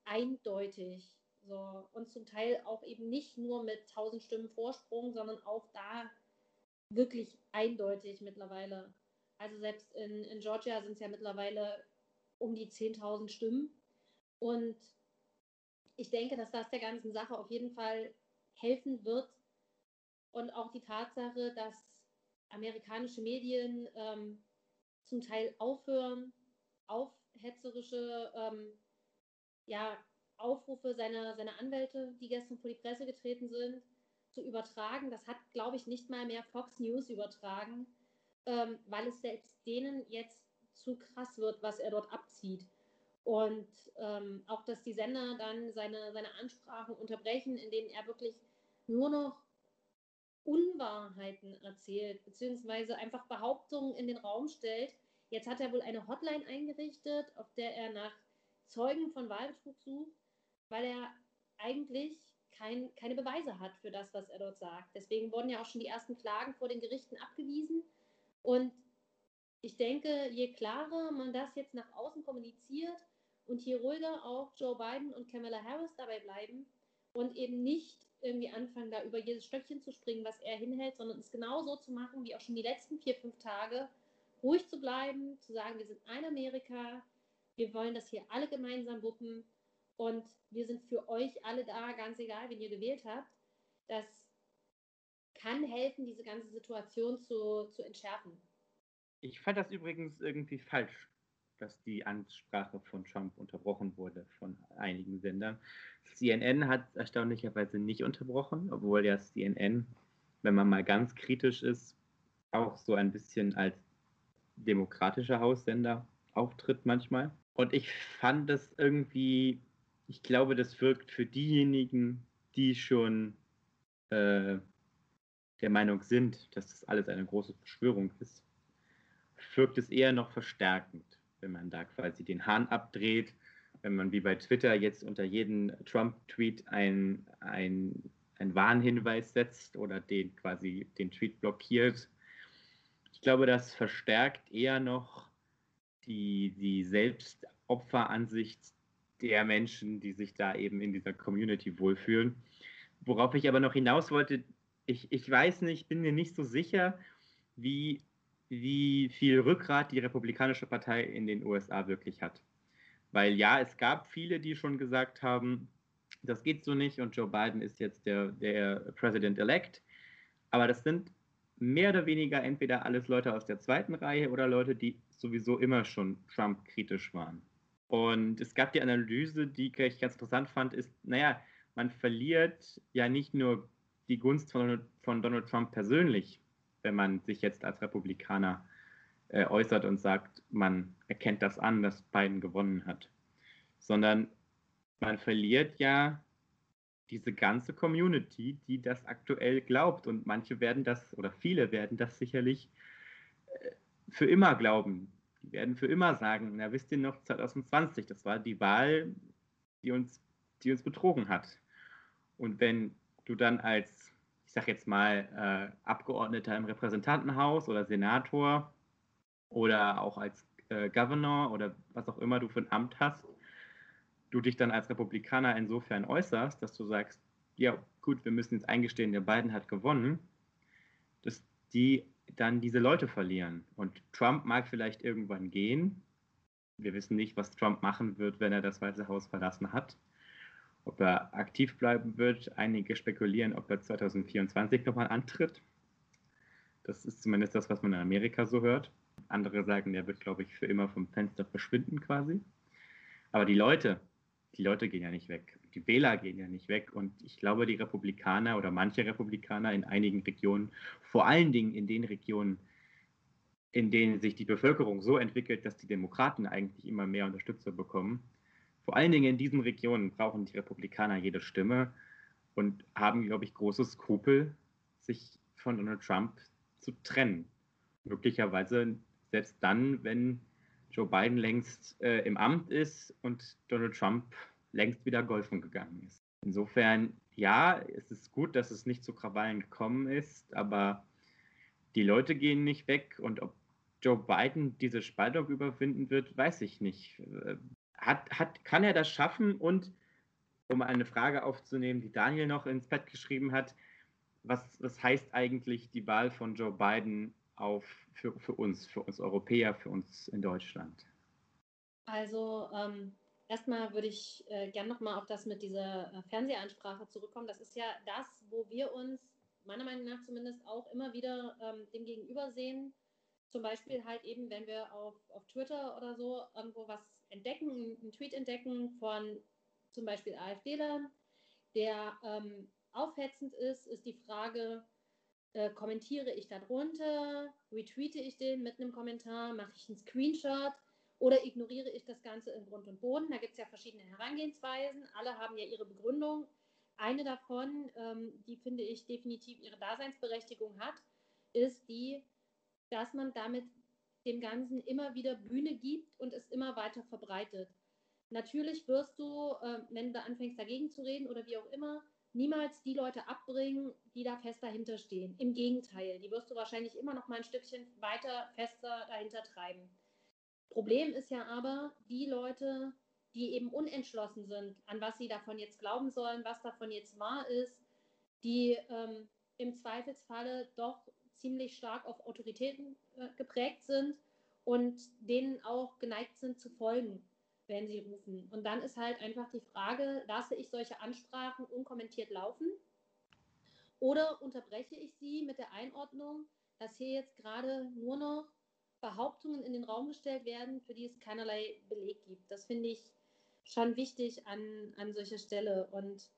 eindeutig so, und zum Teil auch eben nicht nur mit 1000 Stimmen Vorsprung, sondern auch da wirklich eindeutig mittlerweile. Also selbst in, in Georgia sind es ja mittlerweile um die 10.000 Stimmen. Und ich denke, dass das der ganzen Sache auf jeden Fall helfen wird. Und auch die Tatsache, dass amerikanische Medien ähm, zum Teil aufhören, aufhetzerische ähm, ja, Aufrufe seiner, seiner Anwälte, die gestern vor die Presse getreten sind, zu übertragen. Das hat, glaube ich, nicht mal mehr Fox News übertragen, ähm, weil es selbst denen jetzt zu krass wird, was er dort abzieht. Und ähm, auch, dass die Sender dann seine, seine Ansprachen unterbrechen, in denen er wirklich nur noch Unwahrheiten erzählt, beziehungsweise einfach Behauptungen in den Raum stellt. Jetzt hat er wohl eine Hotline eingerichtet, auf der er nach Zeugen von Wahlbetrug sucht weil er eigentlich kein, keine Beweise hat für das, was er dort sagt. Deswegen wurden ja auch schon die ersten Klagen vor den Gerichten abgewiesen. Und ich denke, je klarer man das jetzt nach außen kommuniziert und je ruhiger auch Joe Biden und Kamala Harris dabei bleiben und eben nicht irgendwie anfangen, da über jedes Stöckchen zu springen, was er hinhält, sondern es genau so zu machen, wie auch schon die letzten vier, fünf Tage, ruhig zu bleiben, zu sagen, wir sind ein Amerika, wir wollen das hier alle gemeinsam wuppen und wir sind für euch alle da, ganz egal, wen ihr gewählt habt. Das kann helfen, diese ganze Situation zu, zu entschärfen. Ich fand das übrigens irgendwie falsch, dass die Ansprache von Trump unterbrochen wurde von einigen Sendern. CNN hat erstaunlicherweise nicht unterbrochen, obwohl ja CNN, wenn man mal ganz kritisch ist, auch so ein bisschen als demokratischer Haussender auftritt manchmal. Und ich fand das irgendwie ich glaube, das wirkt für diejenigen, die schon äh, der Meinung sind, dass das alles eine große Verschwörung ist, wirkt es eher noch verstärkend, wenn man da quasi den Hahn abdreht, wenn man wie bei Twitter jetzt unter jeden Trump-Tweet ein, ein, ein Warnhinweis setzt oder den quasi den Tweet blockiert. Ich glaube, das verstärkt eher noch die, die Selbstopferansicht der Menschen, die sich da eben in dieser Community wohlfühlen. Worauf ich aber noch hinaus wollte, ich, ich weiß nicht, bin mir nicht so sicher, wie, wie viel Rückgrat die Republikanische Partei in den USA wirklich hat. Weil ja, es gab viele, die schon gesagt haben, das geht so nicht und Joe Biden ist jetzt der, der President-elect. Aber das sind mehr oder weniger entweder alles Leute aus der zweiten Reihe oder Leute, die sowieso immer schon Trump-kritisch waren. Und es gab die Analyse, die ich ganz interessant fand, ist, naja, man verliert ja nicht nur die Gunst von, von Donald Trump persönlich, wenn man sich jetzt als Republikaner äh, äußert und sagt, man erkennt das an, dass Biden gewonnen hat, sondern man verliert ja diese ganze Community, die das aktuell glaubt. Und manche werden das, oder viele werden das sicherlich äh, für immer glauben. Die werden für immer sagen, na wisst ihr noch, 2020, das war die Wahl, die uns, die uns betrogen hat. Und wenn du dann als, ich sag jetzt mal, äh, Abgeordneter im Repräsentantenhaus oder Senator oder auch als äh, Governor oder was auch immer du für ein Amt hast, du dich dann als Republikaner insofern äußerst, dass du sagst, ja gut, wir müssen jetzt eingestehen, der Biden hat gewonnen, dass die dann diese Leute verlieren. Und Trump mag vielleicht irgendwann gehen. Wir wissen nicht, was Trump machen wird, wenn er das Weiße Haus verlassen hat. Ob er aktiv bleiben wird. Einige spekulieren, ob er 2024 nochmal antritt. Das ist zumindest das, was man in Amerika so hört. Andere sagen, der wird, glaube ich, für immer vom Fenster verschwinden quasi. Aber die Leute, die Leute gehen ja nicht weg. Die Wähler gehen ja nicht weg. Und ich glaube, die Republikaner oder manche Republikaner in einigen Regionen, vor allen Dingen in den Regionen, in denen sich die Bevölkerung so entwickelt, dass die Demokraten eigentlich immer mehr Unterstützer bekommen, vor allen Dingen in diesen Regionen brauchen die Republikaner jede Stimme und haben, glaube ich, große Skrupel, sich von Donald Trump zu trennen. Möglicherweise selbst dann, wenn Joe Biden längst äh, im Amt ist und Donald Trump längst wieder golfen gegangen ist. Insofern, ja, es ist gut, dass es nicht zu Krawallen gekommen ist, aber die Leute gehen nicht weg und ob Joe Biden diese Spaltung überwinden wird, weiß ich nicht. Äh, hat, hat, kann er das schaffen? Und um eine Frage aufzunehmen, die Daniel noch ins Bett geschrieben hat, was, was heißt eigentlich die Wahl von Joe Biden auf für, für uns, für uns Europäer, für uns in Deutschland? Also ähm, erstmal würde ich äh, gerne nochmal auf das mit dieser äh, Fernsehansprache zurückkommen. Das ist ja das, wo wir uns meiner Meinung nach zumindest auch immer wieder ähm, dem Gegenüber sehen. Zum Beispiel halt eben, wenn wir auf, auf Twitter oder so irgendwo was entdecken, einen Tweet entdecken von zum Beispiel AfDler, der ähm, aufhetzend ist, ist die Frage, äh, kommentiere ich darunter, retweete ich den mit einem Kommentar, mache ich einen Screenshot oder ignoriere ich das Ganze in Grund und Boden. Da gibt es ja verschiedene Herangehensweisen. Alle haben ja ihre Begründung. Eine davon, ähm, die finde ich definitiv ihre Daseinsberechtigung hat, ist die, dass man damit dem Ganzen immer wieder Bühne gibt und es immer weiter verbreitet. Natürlich wirst du, äh, wenn du anfängst dagegen zu reden oder wie auch immer, niemals die Leute abbringen, die da fest dahinter stehen. Im Gegenteil, die wirst du wahrscheinlich immer noch mal ein Stückchen weiter fester dahinter treiben. Problem ist ja aber, die Leute, die eben unentschlossen sind, an was sie davon jetzt glauben sollen, was davon jetzt wahr ist, die ähm, im Zweifelsfalle doch ziemlich stark auf Autoritäten äh, geprägt sind und denen auch geneigt sind zu folgen wenn sie rufen. Und dann ist halt einfach die Frage, lasse ich solche Ansprachen unkommentiert laufen oder unterbreche ich sie mit der Einordnung, dass hier jetzt gerade nur noch Behauptungen in den Raum gestellt werden, für die es keinerlei Beleg gibt. Das finde ich schon wichtig an, an solcher Stelle. Und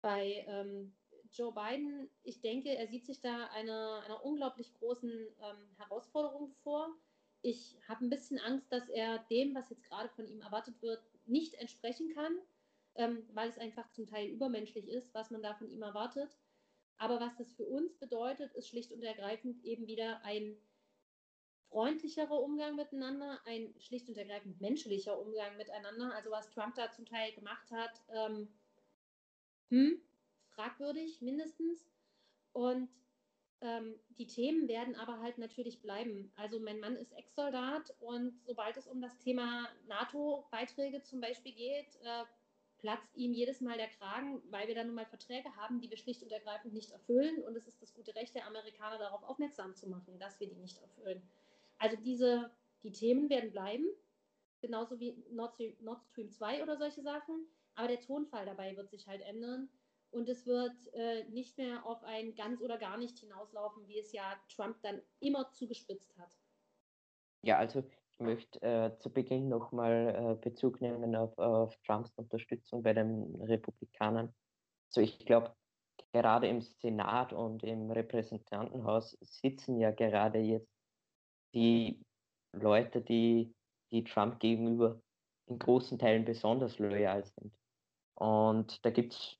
bei ähm, Joe Biden, ich denke, er sieht sich da einer, einer unglaublich großen ähm, Herausforderung vor ich habe ein bisschen Angst, dass er dem, was jetzt gerade von ihm erwartet wird, nicht entsprechen kann, ähm, weil es einfach zum Teil übermenschlich ist, was man da von ihm erwartet. Aber was das für uns bedeutet, ist schlicht und ergreifend eben wieder ein freundlicherer Umgang miteinander, ein schlicht und ergreifend menschlicher Umgang miteinander. Also was Trump da zum Teil gemacht hat, ähm, hm, fragwürdig mindestens. Und ähm, die Themen werden aber halt natürlich bleiben. Also mein Mann ist Ex-Soldat und sobald es um das Thema NATO-Beiträge zum Beispiel geht, äh, platzt ihm jedes Mal der Kragen, weil wir dann nun mal Verträge haben, die wir schlicht und ergreifend nicht erfüllen. Und es ist das gute Recht der Amerikaner, darauf aufmerksam zu machen, dass wir die nicht erfüllen. Also diese, die Themen werden bleiben, genauso wie Nord Stream, Nord Stream 2 oder solche Sachen. Aber der Tonfall dabei wird sich halt ändern. Und es wird äh, nicht mehr auf ein ganz oder gar nicht hinauslaufen, wie es ja Trump dann immer zugespitzt hat. Ja, also ich möchte äh, zu Beginn nochmal äh, Bezug nehmen auf, auf Trumps Unterstützung bei den Republikanern. So, ich glaube, gerade im Senat und im Repräsentantenhaus sitzen ja gerade jetzt die Leute, die, die Trump gegenüber in großen Teilen besonders loyal sind. Und da gibt es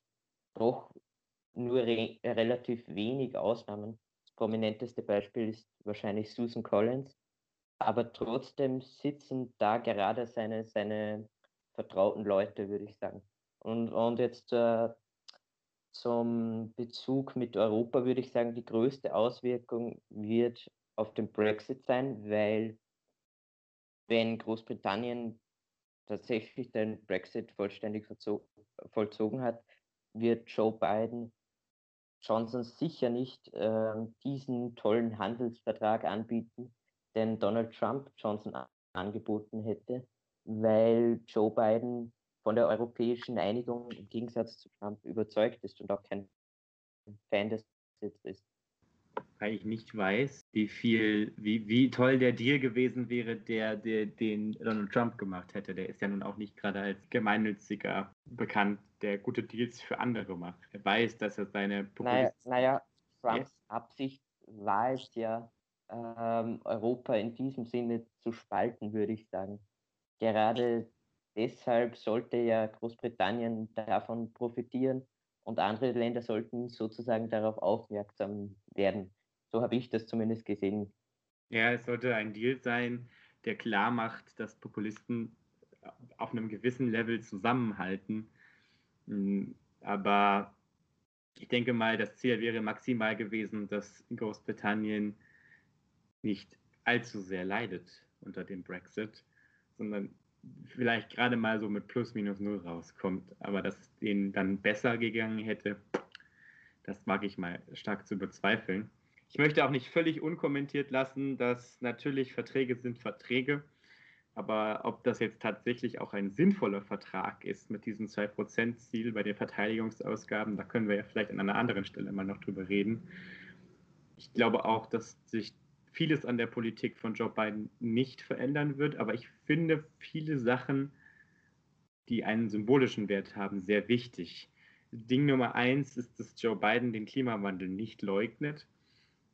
doch nur re relativ wenig Ausnahmen. Das prominenteste Beispiel ist wahrscheinlich Susan Collins. Aber trotzdem sitzen da gerade seine, seine vertrauten Leute, würde ich sagen. Und, und jetzt äh, zum Bezug mit Europa würde ich sagen, die größte Auswirkung wird auf den Brexit sein, weil wenn Großbritannien tatsächlich den Brexit vollständig vollzogen hat, wird Joe Biden Johnson sicher nicht äh, diesen tollen Handelsvertrag anbieten, den Donald Trump Johnson angeboten hätte, weil Joe Biden von der europäischen Einigung im Gegensatz zu Trump überzeugt ist und auch kein Fan des Brexit ist weil ich nicht weiß, wie viel, wie, wie toll der Deal gewesen wäre, der, der den Donald Trump gemacht hätte. Der ist ja nun auch nicht gerade als gemeinnütziger bekannt, der gute Deals für andere macht. Er weiß, dass er seine Naja, naja Trumps ja. Absicht war es ja, ähm, Europa in diesem Sinne zu spalten, würde ich sagen. Gerade deshalb sollte ja Großbritannien davon profitieren und andere Länder sollten sozusagen darauf aufmerksam werden. So habe ich das zumindest gesehen. Ja, es sollte ein Deal sein, der klar macht, dass Populisten auf einem gewissen Level zusammenhalten. Hm, aber ich denke mal, das Ziel wäre maximal gewesen, dass Großbritannien nicht allzu sehr leidet unter dem Brexit, sondern vielleicht gerade mal so mit plus minus null rauskommt. Aber dass es denen dann besser gegangen hätte, das mag ich mal stark zu bezweifeln. Ich möchte auch nicht völlig unkommentiert lassen, dass natürlich Verträge sind Verträge. Aber ob das jetzt tatsächlich auch ein sinnvoller Vertrag ist mit diesem 2%-Ziel bei den Verteidigungsausgaben, da können wir ja vielleicht an einer anderen Stelle mal noch drüber reden. Ich glaube auch, dass sich vieles an der Politik von Joe Biden nicht verändern wird, aber ich finde viele Sachen, die einen symbolischen Wert haben, sehr wichtig. Ding Nummer eins ist, dass Joe Biden den Klimawandel nicht leugnet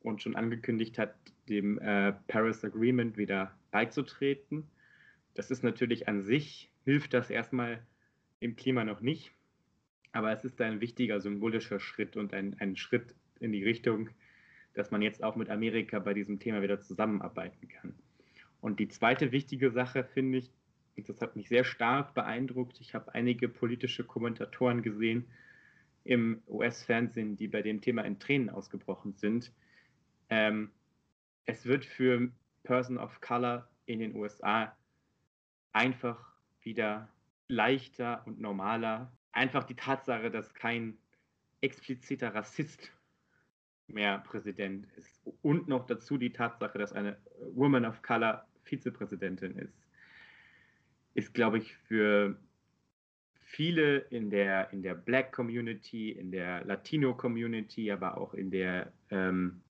und schon angekündigt hat, dem äh, Paris Agreement wieder beizutreten. Das ist natürlich an sich, hilft das erstmal im Klima noch nicht, aber es ist ein wichtiger symbolischer Schritt und ein, ein Schritt in die Richtung, dass man jetzt auch mit Amerika bei diesem Thema wieder zusammenarbeiten kann. Und die zweite wichtige Sache finde ich, und das hat mich sehr stark beeindruckt, ich habe einige politische Kommentatoren gesehen im US-Fernsehen, die bei dem Thema in Tränen ausgebrochen sind, ähm, es wird für Person of Color in den USA einfach wieder leichter und normaler. Einfach die Tatsache, dass kein expliziter Rassist mehr Präsident ist. Und noch dazu die Tatsache, dass eine Woman of Color Vizepräsidentin ist, ist, glaube ich, für viele in der, in der Black Community, in der Latino Community, aber auch in der ähm,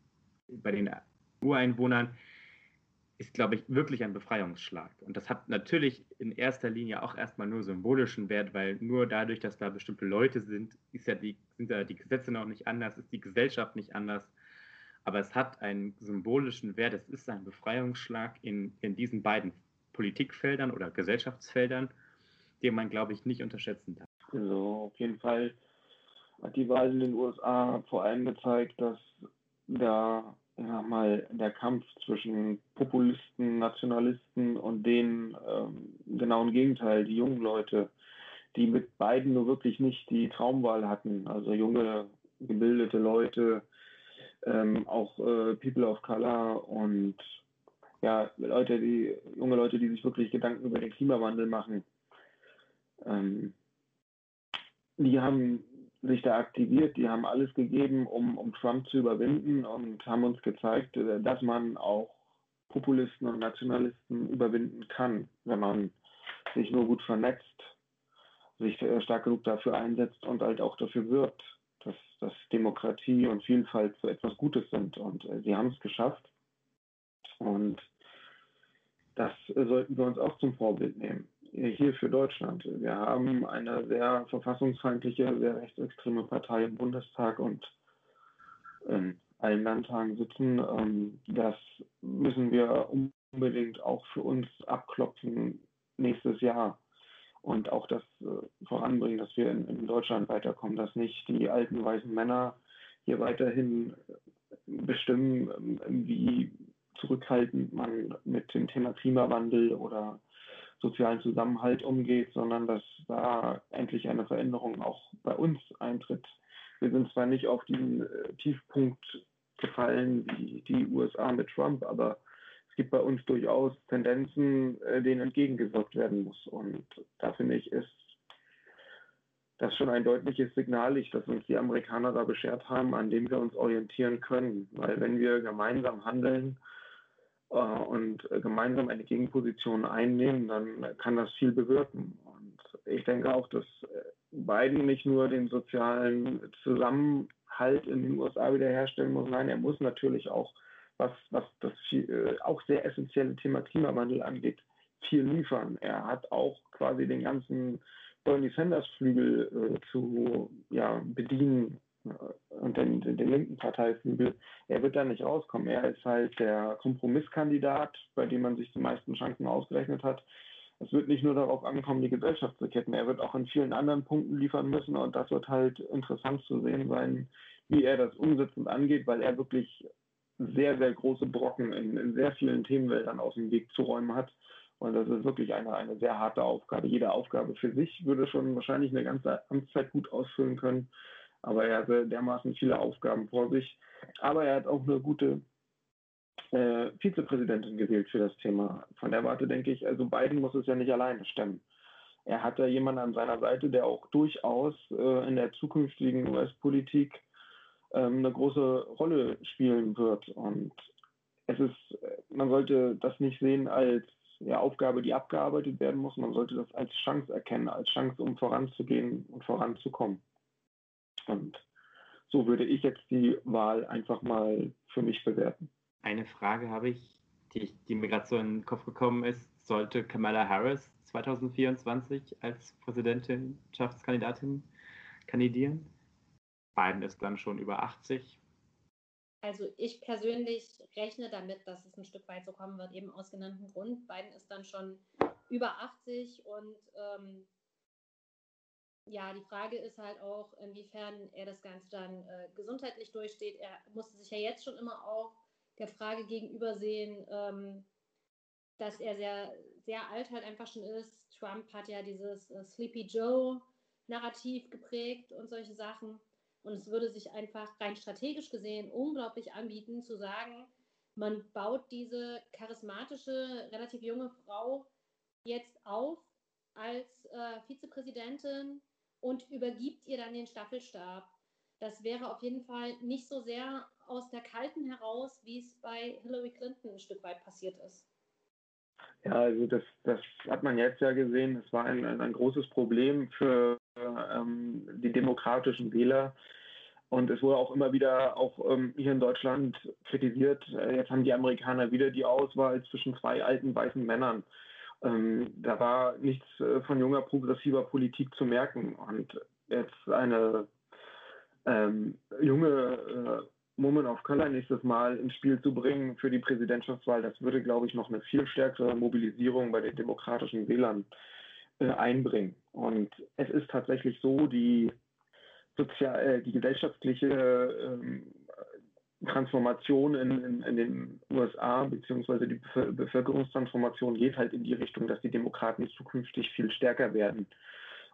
bei den Ureinwohnern ist, glaube ich, wirklich ein Befreiungsschlag. Und das hat natürlich in erster Linie auch erstmal nur symbolischen Wert, weil nur dadurch, dass da bestimmte Leute sind, ja die, sind ja die Gesetze noch nicht anders, ist die Gesellschaft nicht anders. Aber es hat einen symbolischen Wert, es ist ein Befreiungsschlag in, in diesen beiden Politikfeldern oder Gesellschaftsfeldern, den man, glaube ich, nicht unterschätzen darf. Also auf jeden Fall hat die Wahl in den USA vor allem gezeigt, dass da ja, mal der Kampf zwischen Populisten, Nationalisten und den ähm, genauen Gegenteil, die jungen Leute, die mit beiden nur wirklich nicht die Traumwahl hatten, also junge, gebildete Leute, ähm, auch äh, People of Color und ja, Leute, die, junge Leute, die sich wirklich Gedanken über den Klimawandel machen. Ähm, die haben sich da aktiviert, die haben alles gegeben, um, um Trump zu überwinden und haben uns gezeigt, äh, dass man auch Populisten und Nationalisten überwinden kann, wenn man sich nur gut vernetzt. sich äh, stark genug dafür einsetzt und halt auch dafür wirbt, dass, dass Demokratie und Vielfalt so etwas Gutes sind. Und äh, sie haben es geschafft. Und das äh, sollten wir uns auch zum Vorbild nehmen. Hier für Deutschland. Wir haben eine sehr verfassungsfeindliche, sehr rechtsextreme Partei im Bundestag und in allen Landtagen sitzen. Ähm, das müssen wir unbedingt auch für uns abklopfen nächstes Jahr und auch das äh, voranbringen, dass wir in, Deutschland weiterkommen, dass nicht die alten weißen Männer hier weiterhin bestimmen, wie zurückhaltend man mit dem Thema Klimawandel oder sozialen Zusammenhalt umgeht, sondern dass da endlich eine Veränderung auch bei uns eintritt. Wir sind zwar nicht auf diesen äh, Tiefpunkt gefallen wie die USA mit Trump, aber gibt bei uns durchaus Tendenzen, äh, denen entgegengewirkt werden muss. Und da finde ich, ist das schon ein deutliches Signal, das uns die Amerikaner da beschert haben, an dem wir uns orientieren können. Weil wenn wir gemeinsam handeln und gemeinsam eine Gegenposition einnehmen, dann kann das viel bewirken. Und ich denke auch, dass Biden nicht nur den sozialen Zusammenhalt in den USA wiederherstellen muss, nein, er muss natürlich auch was, was das viel, äh, auch sehr essentielle Thema Klimawandel angeht, viel liefern. Er hat auch quasi den ganzen Bernie Sanders Flügel äh, zu ja, bedienen und den, den, linken Parteiflügel. Er wird da nicht rauskommen. Er ist halt der Kompromisskandidat, bei dem man sich die meisten Chancen ausgerechnet hat. Es wird nicht nur darauf ankommen, die Gesellschaft zu ketten. Er wird auch in vielen anderen Punkten liefern müssen und das wird halt interessant zu sehen sein, wie er das umsetzt und angeht, weil er wirklich sehr, sehr große Brocken in, in sehr vielen Themenwäldern aus dem Weg zu räumen hat. Und das ist wirklich eine, eine sehr harte Aufgabe. Jede Aufgabe für sich würde schon wahrscheinlich eine ganze Amtszeit gut ausfüllen können. Aber er hatte dermaßen viele Aufgaben vor sich. Aber er hat auch eine gute äh, Vizepräsidentin gewählt für das Thema. Von der Warte denke ich, also Biden muss es ja nicht alleine stemmen. Er hat da jemanden an seiner Seite, der auch durchaus äh, in der zukünftigen US-Politik ähm, eine große Rolle spielen wird. Und es ist, man sollte das nicht sehen als ja, Aufgabe, die abgearbeitet werden muss. Man sollte das als Chance erkennen, als Chance, um voranzugehen und voranzukommen. Und so würde ich jetzt die Wahl einfach mal für mich bewerten. Eine Frage habe ich, die, die mir gerade so in den Kopf gekommen ist. Sollte Kamala Harris 2024 als Präsidentschaftskandidatin kandidieren? Biden ist dann schon über 80. Also ich persönlich rechne damit, dass es ein Stück weit so kommen wird, eben aus genanntem Grund. Biden ist dann schon über 80 und ähm, ja, die Frage ist halt auch, inwiefern er das Ganze dann äh, gesundheitlich durchsteht. Er musste sich ja jetzt schon immer auch der Frage gegenüber sehen, ähm, dass er sehr, sehr alt halt einfach schon ist. Trump hat ja dieses äh, Sleepy Joe Narrativ geprägt und solche Sachen. Und es würde sich einfach rein strategisch gesehen unglaublich anbieten, zu sagen, man baut diese charismatische, relativ junge Frau jetzt auf als äh, Vizepräsidentin und übergibt ihr dann den Staffelstab. Das wäre auf jeden Fall nicht so sehr aus der Kalten heraus, wie es bei Hillary Clinton ein Stück weit passiert ist. Ja, also das, das hat man jetzt ja gesehen. Es war ein, ein großes Problem für ähm, die demokratischen Wähler, und es wurde auch immer wieder, auch ähm, hier in Deutschland, kritisiert, äh, jetzt haben die Amerikaner wieder die Auswahl zwischen zwei alten weißen Männern. Ähm, da war nichts äh, von junger, progressiver Politik zu merken. Und jetzt eine ähm, junge äh, Woman of Color nächstes Mal ins Spiel zu bringen für die Präsidentschaftswahl, das würde, glaube ich, noch eine viel stärkere Mobilisierung bei den demokratischen Wählern äh, einbringen. Und es ist tatsächlich so, die sozial, äh, die gesellschaftliche ähm, Transformation in, in, in, den USA beziehungsweise die Bevölkerungstransformation geht halt in die Richtung, dass die Demokraten zukünftig viel stärker werden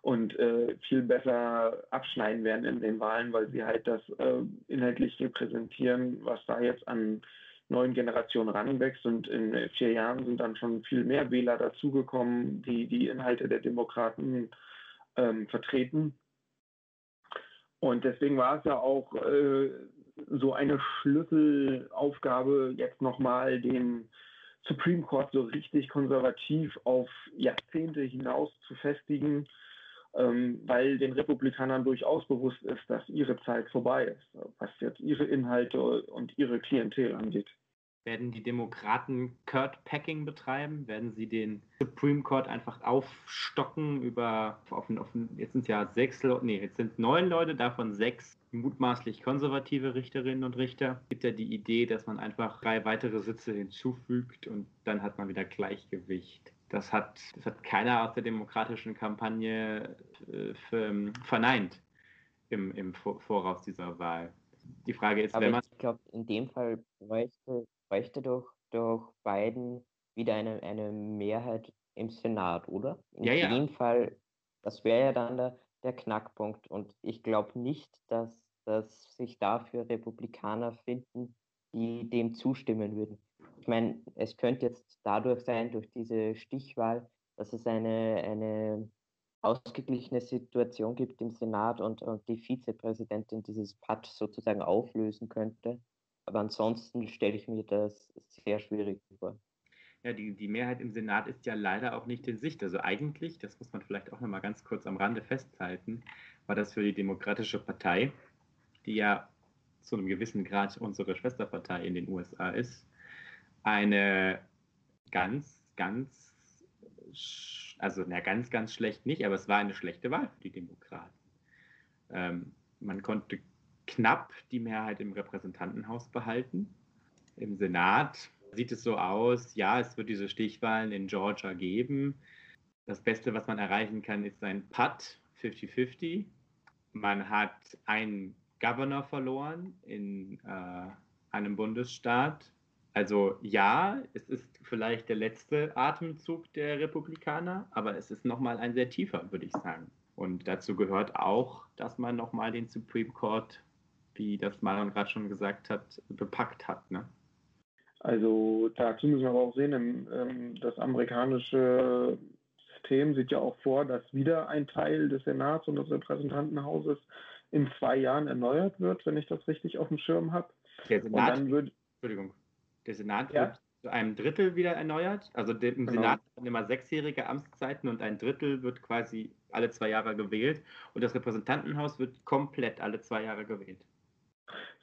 und äh, viel besser abschneiden werden in den Wahlen, weil sie halt das äh, inhaltlich repräsentieren, was da jetzt an neuen Generationen ranwächst. Und in vier Jahren sind dann schon viel mehr Wähler dazugekommen, die die Inhalte der Demokraten ähm, vertreten. Und deswegen war es ja auch äh, so eine Schlüsselaufgabe, jetzt nochmal den Supreme Court so richtig konservativ auf Jahrzehnte hinaus zu festigen ähm, weil den Republikanern durchaus bewusst ist, dass ihre Zeit vorbei ist, was jetzt ihre Inhalte und ihre Klientel angeht. Werden die Demokraten Kurt Packing betreiben? Werden sie den Supreme Court einfach aufstocken über, auf, auf, jetzt sind es ja sechs Leute, nee, jetzt sind neun Leute, davon sechs mutmaßlich konservative Richterinnen und Richter. Es gibt ja die Idee, dass man einfach drei weitere Sitze hinzufügt und dann hat man wieder Gleichgewicht. Das hat, das hat keiner aus der demokratischen Kampagne äh, verneint im, im Voraus dieser Wahl. Die Frage ist, Aber wenn man. Ich glaube, in dem Fall bräuchte, bräuchte doch, doch Biden wieder eine, eine Mehrheit im Senat, oder? In ja, ja. dem Fall, das wäre ja dann der, der Knackpunkt. Und ich glaube nicht, dass, dass sich dafür Republikaner finden, die dem zustimmen würden ich meine, es könnte jetzt dadurch sein, durch diese Stichwahl, dass es eine, eine ausgeglichene Situation gibt im Senat und, und die Vizepräsidentin dieses Patt sozusagen auflösen könnte. Aber ansonsten stelle ich mir das sehr schwierig vor. Ja, die, die Mehrheit im Senat ist ja leider auch nicht in Sicht. Also eigentlich, das muss man vielleicht auch nochmal ganz kurz am Rande festhalten, war das für die Demokratische Partei, die ja zu einem gewissen Grad unsere Schwesterpartei in den USA ist, eine ganz, ganz, also na, ganz, ganz schlecht nicht, aber es war eine schlechte Wahl für die Demokraten. Ähm, man konnte knapp die Mehrheit im Repräsentantenhaus behalten. Im Senat sieht es so aus, ja, es wird diese Stichwahlen in Georgia geben. Das Beste, was man erreichen kann, ist ein Putt, 50-50. Man hat einen Governor verloren in äh, einem Bundesstaat also ja, es ist vielleicht der letzte Atemzug der Republikaner, aber es ist nochmal ein sehr tiefer, würde ich sagen. Und dazu gehört auch, dass man nochmal den Supreme Court, wie das Maron gerade schon gesagt hat, bepackt hat. Ne? Also dazu müssen wir aber auch sehen, ähm, das amerikanische System sieht ja auch vor, dass wieder ein Teil des Senats und des Repräsentantenhauses in zwei Jahren erneuert wird, wenn ich das richtig auf dem Schirm habe. Der Senat, und dann wird, Entschuldigung, der Senat ja. wird zu einem Drittel wieder erneuert. Also im genau. Senat sind immer sechsjährige Amtszeiten und ein Drittel wird quasi alle zwei Jahre gewählt. Und das Repräsentantenhaus wird komplett alle zwei Jahre gewählt.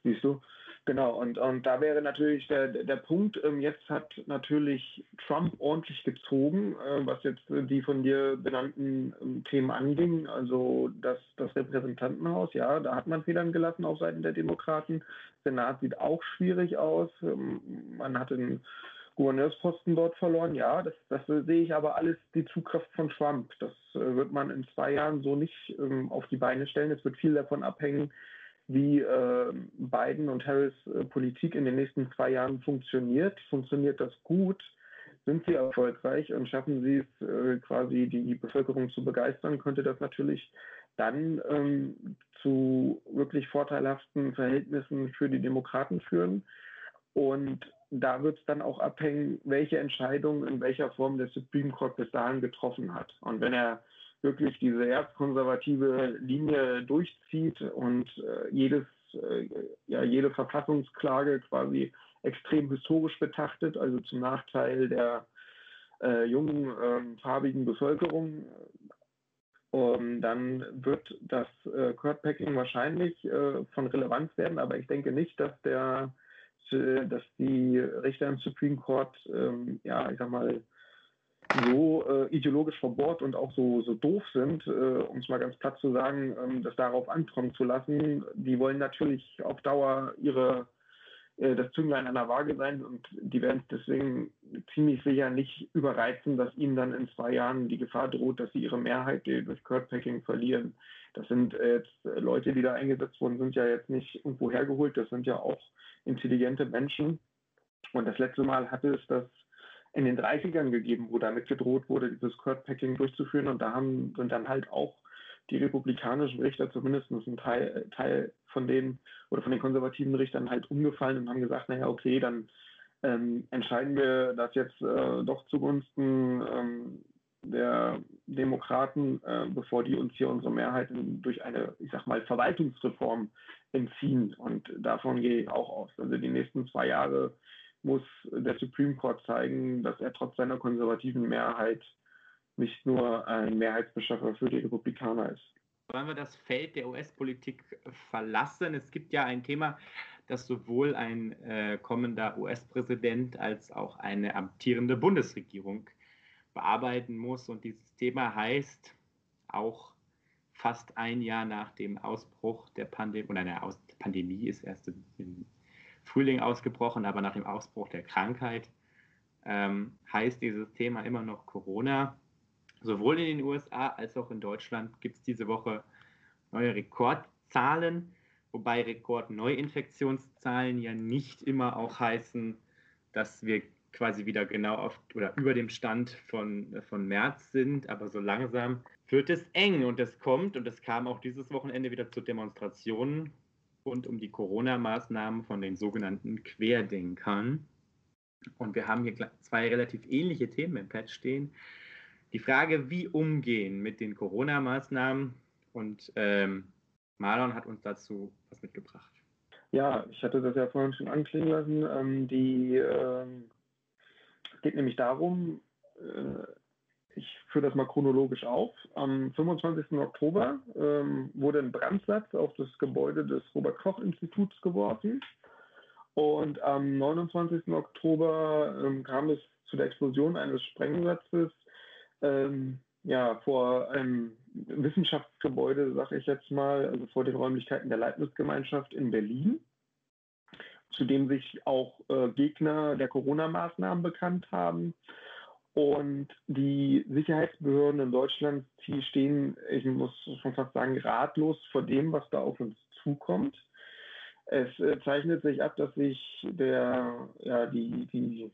Siehst du? Genau, und, und da wäre natürlich der, der Punkt, ähm, jetzt hat natürlich Trump ordentlich gezogen, äh, was jetzt die von dir benannten ähm, Themen anging. Also das, das Repräsentantenhaus, ja, da hat man Federn gelassen auf Seiten der Demokraten. Senat sieht auch schwierig aus. Ähm, man hat den Gouverneursposten dort verloren. Ja, das, das sehe ich aber alles die Zugkraft von Trump. Das äh, wird man in zwei Jahren so nicht ähm, auf die Beine stellen. Es wird viel davon abhängen, wie äh, Biden und Harris äh, Politik in den nächsten zwei Jahren funktioniert. Funktioniert das gut? Sind sie erfolgreich und schaffen sie es äh, quasi die Bevölkerung zu begeistern, könnte das natürlich dann ähm, zu wirklich vorteilhaften Verhältnissen für die Demokraten führen. Und da wird es dann auch abhängen, welche Entscheidung in welcher Form der Supreme Court bis dahin getroffen hat. Und wenn er wirklich diese erzkonservative Linie durchzieht und äh, jedes, äh, ja, jede Verfassungsklage quasi extrem historisch betrachtet, also zum Nachteil der äh, jungen ähm, farbigen Bevölkerung. Um, dann wird das äh, Packing wahrscheinlich äh, von Relevanz werden, aber ich denke nicht, dass der dass die Richter im Supreme Court, ähm, ja, ich sag mal, so äh, ideologisch verbohrt und auch so, so doof sind, äh, um es mal ganz platt zu sagen, ähm, das darauf ankommen zu lassen. Die wollen natürlich auf Dauer ihre äh, das Zünglein an der Waage sein und die werden es deswegen ziemlich sicher nicht überreizen, dass ihnen dann in zwei Jahren die Gefahr droht, dass sie ihre Mehrheit durch Curd-Packing verlieren. Das sind jetzt Leute, die da eingesetzt wurden, sind ja jetzt nicht irgendwo hergeholt, das sind ja auch intelligente Menschen. Und das letzte Mal hatte es das in den 30ern gegeben, wo damit gedroht wurde, dieses Curd-Packing durchzuführen. Und da haben, sind dann halt auch die republikanischen Richter, zumindest ein Teil, Teil von denen oder von den konservativen Richtern halt umgefallen und haben gesagt, naja, okay, dann ähm, entscheiden wir das jetzt äh, doch zugunsten ähm, der Demokraten, äh, bevor die uns hier unsere Mehrheit durch eine, ich sag mal, Verwaltungsreform entziehen. Und davon gehe ich auch aus. Also die nächsten zwei Jahre muss der Supreme Court zeigen, dass er trotz seiner konservativen Mehrheit nicht nur ein Mehrheitsbeschaffer für die Republikaner ist. Wollen wir das Feld der US-Politik verlassen? Es gibt ja ein Thema, das sowohl ein äh, kommender US-Präsident als auch eine amtierende Bundesregierung bearbeiten muss. Und dieses Thema heißt auch fast ein Jahr nach dem Ausbruch der Pandemie, oder Aus Pandemie ist erst im Frühling ausgebrochen, aber nach dem Ausbruch der Krankheit ähm, heißt dieses Thema immer noch Corona. Sowohl in den USA als auch in Deutschland gibt es diese Woche neue Rekordzahlen, wobei Rekordneuinfektionszahlen ja nicht immer auch heißen, dass wir quasi wieder genau auf oder über dem Stand von, von März sind, aber so langsam wird es eng und es kommt und es kam auch dieses Wochenende wieder zu Demonstrationen rund um die Corona-Maßnahmen von den sogenannten Querdenkern. Und wir haben hier zwei relativ ähnliche Themen im Pad stehen. Die Frage, wie umgehen mit den Corona-Maßnahmen und ähm, Marlon hat uns dazu was mitgebracht. Ja, ich hatte das ja vorhin schon anklingen lassen. Ähm, die, ähm, es geht nämlich darum, äh, ich führe das mal chronologisch auf. Am 25. Oktober ähm, wurde ein Brandsatz auf das Gebäude des Robert-Koch-Instituts geworfen. Und am 29. Oktober ähm, kam es zu der Explosion eines Sprengsatzes ähm, ja, vor einem Wissenschaftsgebäude, sage ich jetzt mal, also vor den Räumlichkeiten der Leibniz-Gemeinschaft in Berlin, zu dem sich auch äh, Gegner der Corona-Maßnahmen bekannt haben. Und die Sicherheitsbehörden in Deutschland, die stehen, ich muss schon fast sagen, ratlos vor dem, was da auf uns zukommt. Es äh, zeichnet sich ab, dass sich der, ja, die, die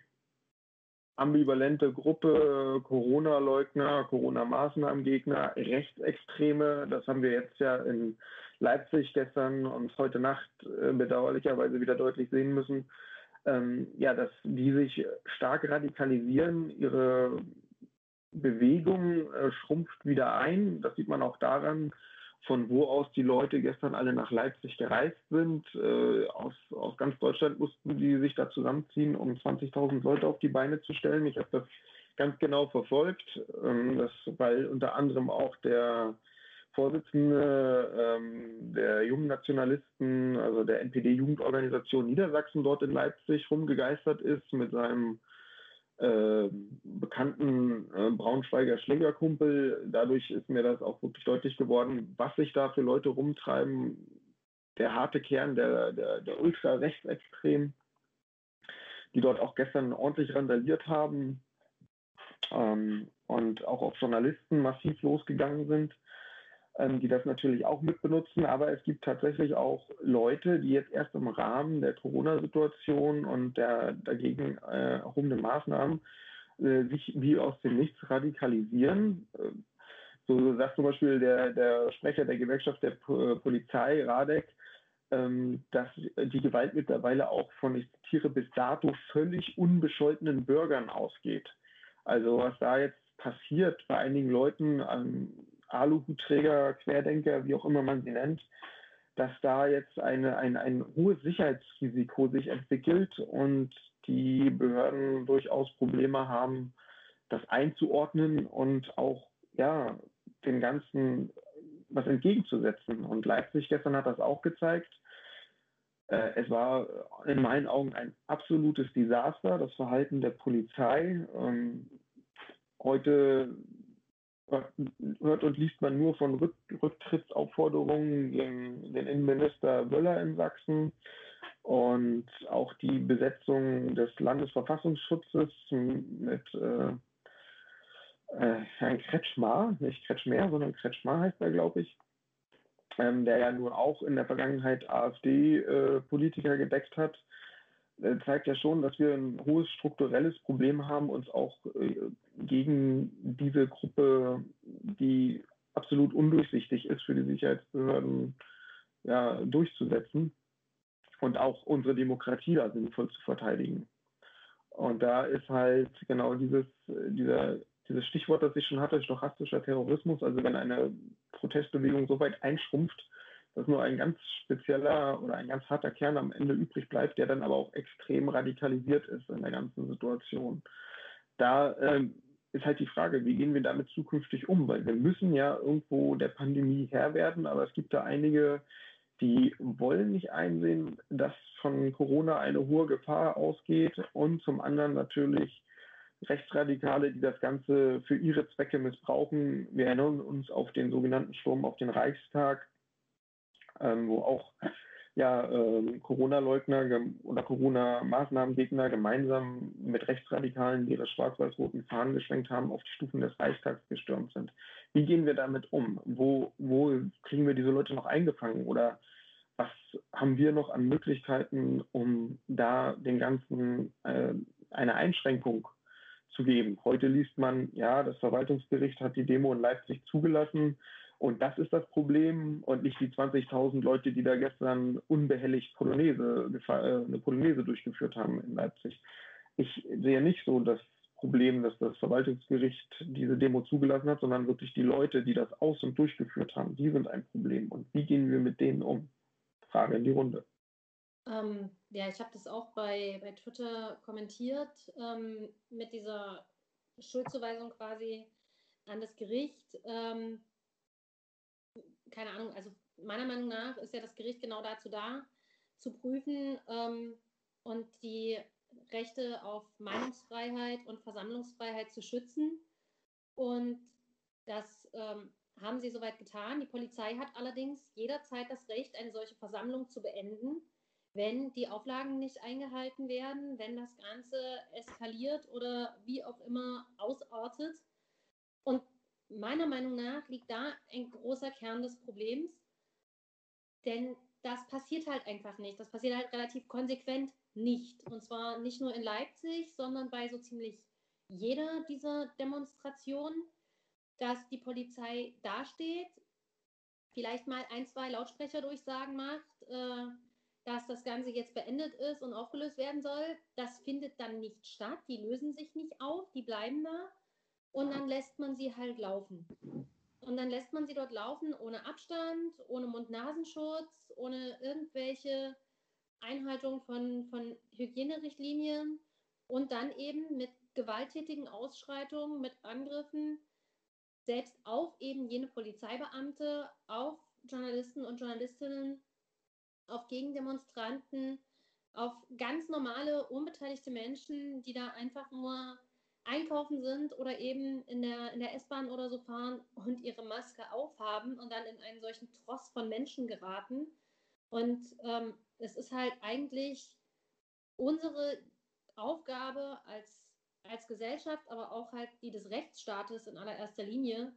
ambivalente Gruppe Corona-Leugner, Corona-Maßnahmengegner, Rechtsextreme, das haben wir jetzt ja in Leipzig gestern und heute Nacht äh, bedauerlicherweise wieder deutlich sehen müssen, ähm, ja, dass die sich stark radikalisieren, ihre Bewegung äh, schrumpft wieder ein. Das sieht man auch daran, von wo aus die Leute gestern alle nach Leipzig gereist sind. Äh, aus, aus ganz Deutschland mussten die sich da zusammenziehen, um 20.000 Leute auf die Beine zu stellen. Ich habe das ganz genau verfolgt, ähm, das, weil unter anderem auch der Vorsitzende ähm, der Jungen Nationalisten, also der NPD-Jugendorganisation Niedersachsen dort in Leipzig rumgegeistert ist mit seinem äh, bekannten äh, Braunschweiger Schlägerkumpel. Dadurch ist mir das auch wirklich deutlich geworden, was sich da für Leute rumtreiben. Der harte Kern der, der, der Ultra-Rechtsextremen, die dort auch gestern ordentlich randaliert haben ähm, und auch auf Journalisten massiv losgegangen sind ähm, die das natürlich auch mitbenutzen. Aber es gibt tatsächlich auch Leute, die jetzt erst im Rahmen der Corona-Situation und der dagegen äh, erhobenen Maßnahmen äh, sich wie aus dem Nichts radikalisieren. Äh, so sagt zum Beispiel der, der Sprecher der Gewerkschaft der P Polizei, Radek, ähm, dass die Gewalt mittlerweile auch von, ich zitiere, bis dato völlig unbescholtenen Bürgern ausgeht. Also was da jetzt passiert bei einigen Leuten, ähm, Aluhutträger, Querdenker, wie auch immer man sie nennt, dass da jetzt eine, ein, ein hohes Sicherheitsrisiko sich entwickelt und die Behörden durchaus Probleme haben, das einzuordnen und auch ja, den ganzen was entgegenzusetzen. Und Leipzig gestern hat das auch gezeigt. Äh, es war in meinen Augen ein absolutes Desaster, das Verhalten der Polizei. Ähm, heute hört und liest man nur von Rück Rücktrittsaufforderungen gegen den Innenminister Wöller in Sachsen und auch die Besetzung des Landesverfassungsschutzes mit äh, äh, Herrn Kretschmar, nicht Kretschmer, sondern Kretschmar heißt er, glaube ich, ähm, der ja nun auch in der Vergangenheit AfD-Politiker äh, gedeckt hat zeigt ja schon, dass wir ein hohes strukturelles Problem haben, uns auch äh, gegen diese Gruppe, die absolut undurchsichtig ist für die Sicherheitsbehörden, ja, durchzusetzen und auch unsere Demokratie da sinnvoll zu verteidigen. Und da ist halt genau dieses, dieser, dieses Stichwort, das ich schon hatte, stochastischer Terrorismus, also wenn eine Protestbewegung so weit einschrumpft, dass nur ein ganz spezieller oder ein ganz harter Kern am Ende übrig bleibt, der dann aber auch extrem radikalisiert ist in der ganzen Situation. Da ähm, ist halt die Frage, wie gehen wir damit zukünftig um? Weil wir müssen ja irgendwo der Pandemie Herr werden, aber es gibt da einige, die wollen nicht einsehen, dass von Corona eine hohe Gefahr ausgeht und zum anderen natürlich Rechtsradikale, die das Ganze für ihre Zwecke missbrauchen. Wir erinnern uns auf den sogenannten Sturm auf den Reichstag, ähm, wo auch ja, ähm, Corona-Leugner oder Corona-Maßnahmengegner gemeinsam mit Rechtsradikalen, die ihre schwarz-weiß-roten Fahnen geschwenkt haben, auf die Stufen des Reichstags gestürmt sind. Wie gehen wir damit um? Wo, wo kriegen wir diese Leute noch eingefangen? Oder was haben wir noch an Möglichkeiten, um da den ganzen äh, eine Einschränkung zu geben? Heute liest man, ja, das Verwaltungsgericht hat die Demo in Leipzig zugelassen und das ist das Problem und nicht die 20.000 Leute, die da gestern unbehelligt Polonaise, äh, eine Polonaise durchgeführt haben in Leipzig. Ich sehe nicht so das Problem, dass das Verwaltungsgericht diese Demo zugelassen hat, sondern wirklich die Leute, die das aus- und durchgeführt haben, die sind ein Problem. Und wie gehen wir mit denen um? Frage in die Runde. Ähm, ja, ich habe das auch bei, bei Twitter kommentiert ähm, mit dieser Schuldzuweisung quasi an das Gericht. Ähm, keine Ahnung, also meiner Meinung nach ist ja das Gericht genau dazu da, zu prüfen ähm, und die Rechte auf Meinungsfreiheit und Versammlungsfreiheit zu schützen. Und das ähm, haben sie soweit getan. Die Polizei hat allerdings jederzeit das Recht, eine solche Versammlung zu beenden, wenn die Auflagen nicht eingehalten werden, wenn das Ganze eskaliert oder wie auch immer ausartet. Und meiner Meinung nach liegt da ein großer Kern des Problems, denn das passiert halt einfach nicht. Das passiert halt relativ konsequent nicht. Und zwar nicht nur in Leipzig, sondern bei so ziemlich jeder dieser Demonstrationen, dass die Polizei dasteht, vielleicht mal ein, zwei Lautsprecherdurchsagen macht, äh, dass das Ganze jetzt beendet ist und aufgelöst werden soll. Das findet dann nicht statt. Die lösen sich nicht auf, die bleiben da und dann lässt man sie halt laufen. Und dann lässt man sie dort laufen ohne Abstand, ohne Mund-Nasenschutz, ohne irgendwelche Einhaltung von, von Hygienerichtlinien und dann eben mit gewalttätigen Ausschreitungen, mit Angriffen, selbst auf eben jene Polizeibeamte, auf Journalisten und Journalistinnen, auf Gegendemonstranten, auf ganz normale, unbeteiligte Menschen, die da einfach nur einkaufen sind oder eben in der, in der S-Bahn oder so fahren und ihre Maske aufhaben und dann in einen solchen Tross von Menschen geraten. Und ähm, es ist halt eigentlich unsere Aufgabe als, als Gesellschaft, aber auch halt die des Rechtsstaates in allererster Linie,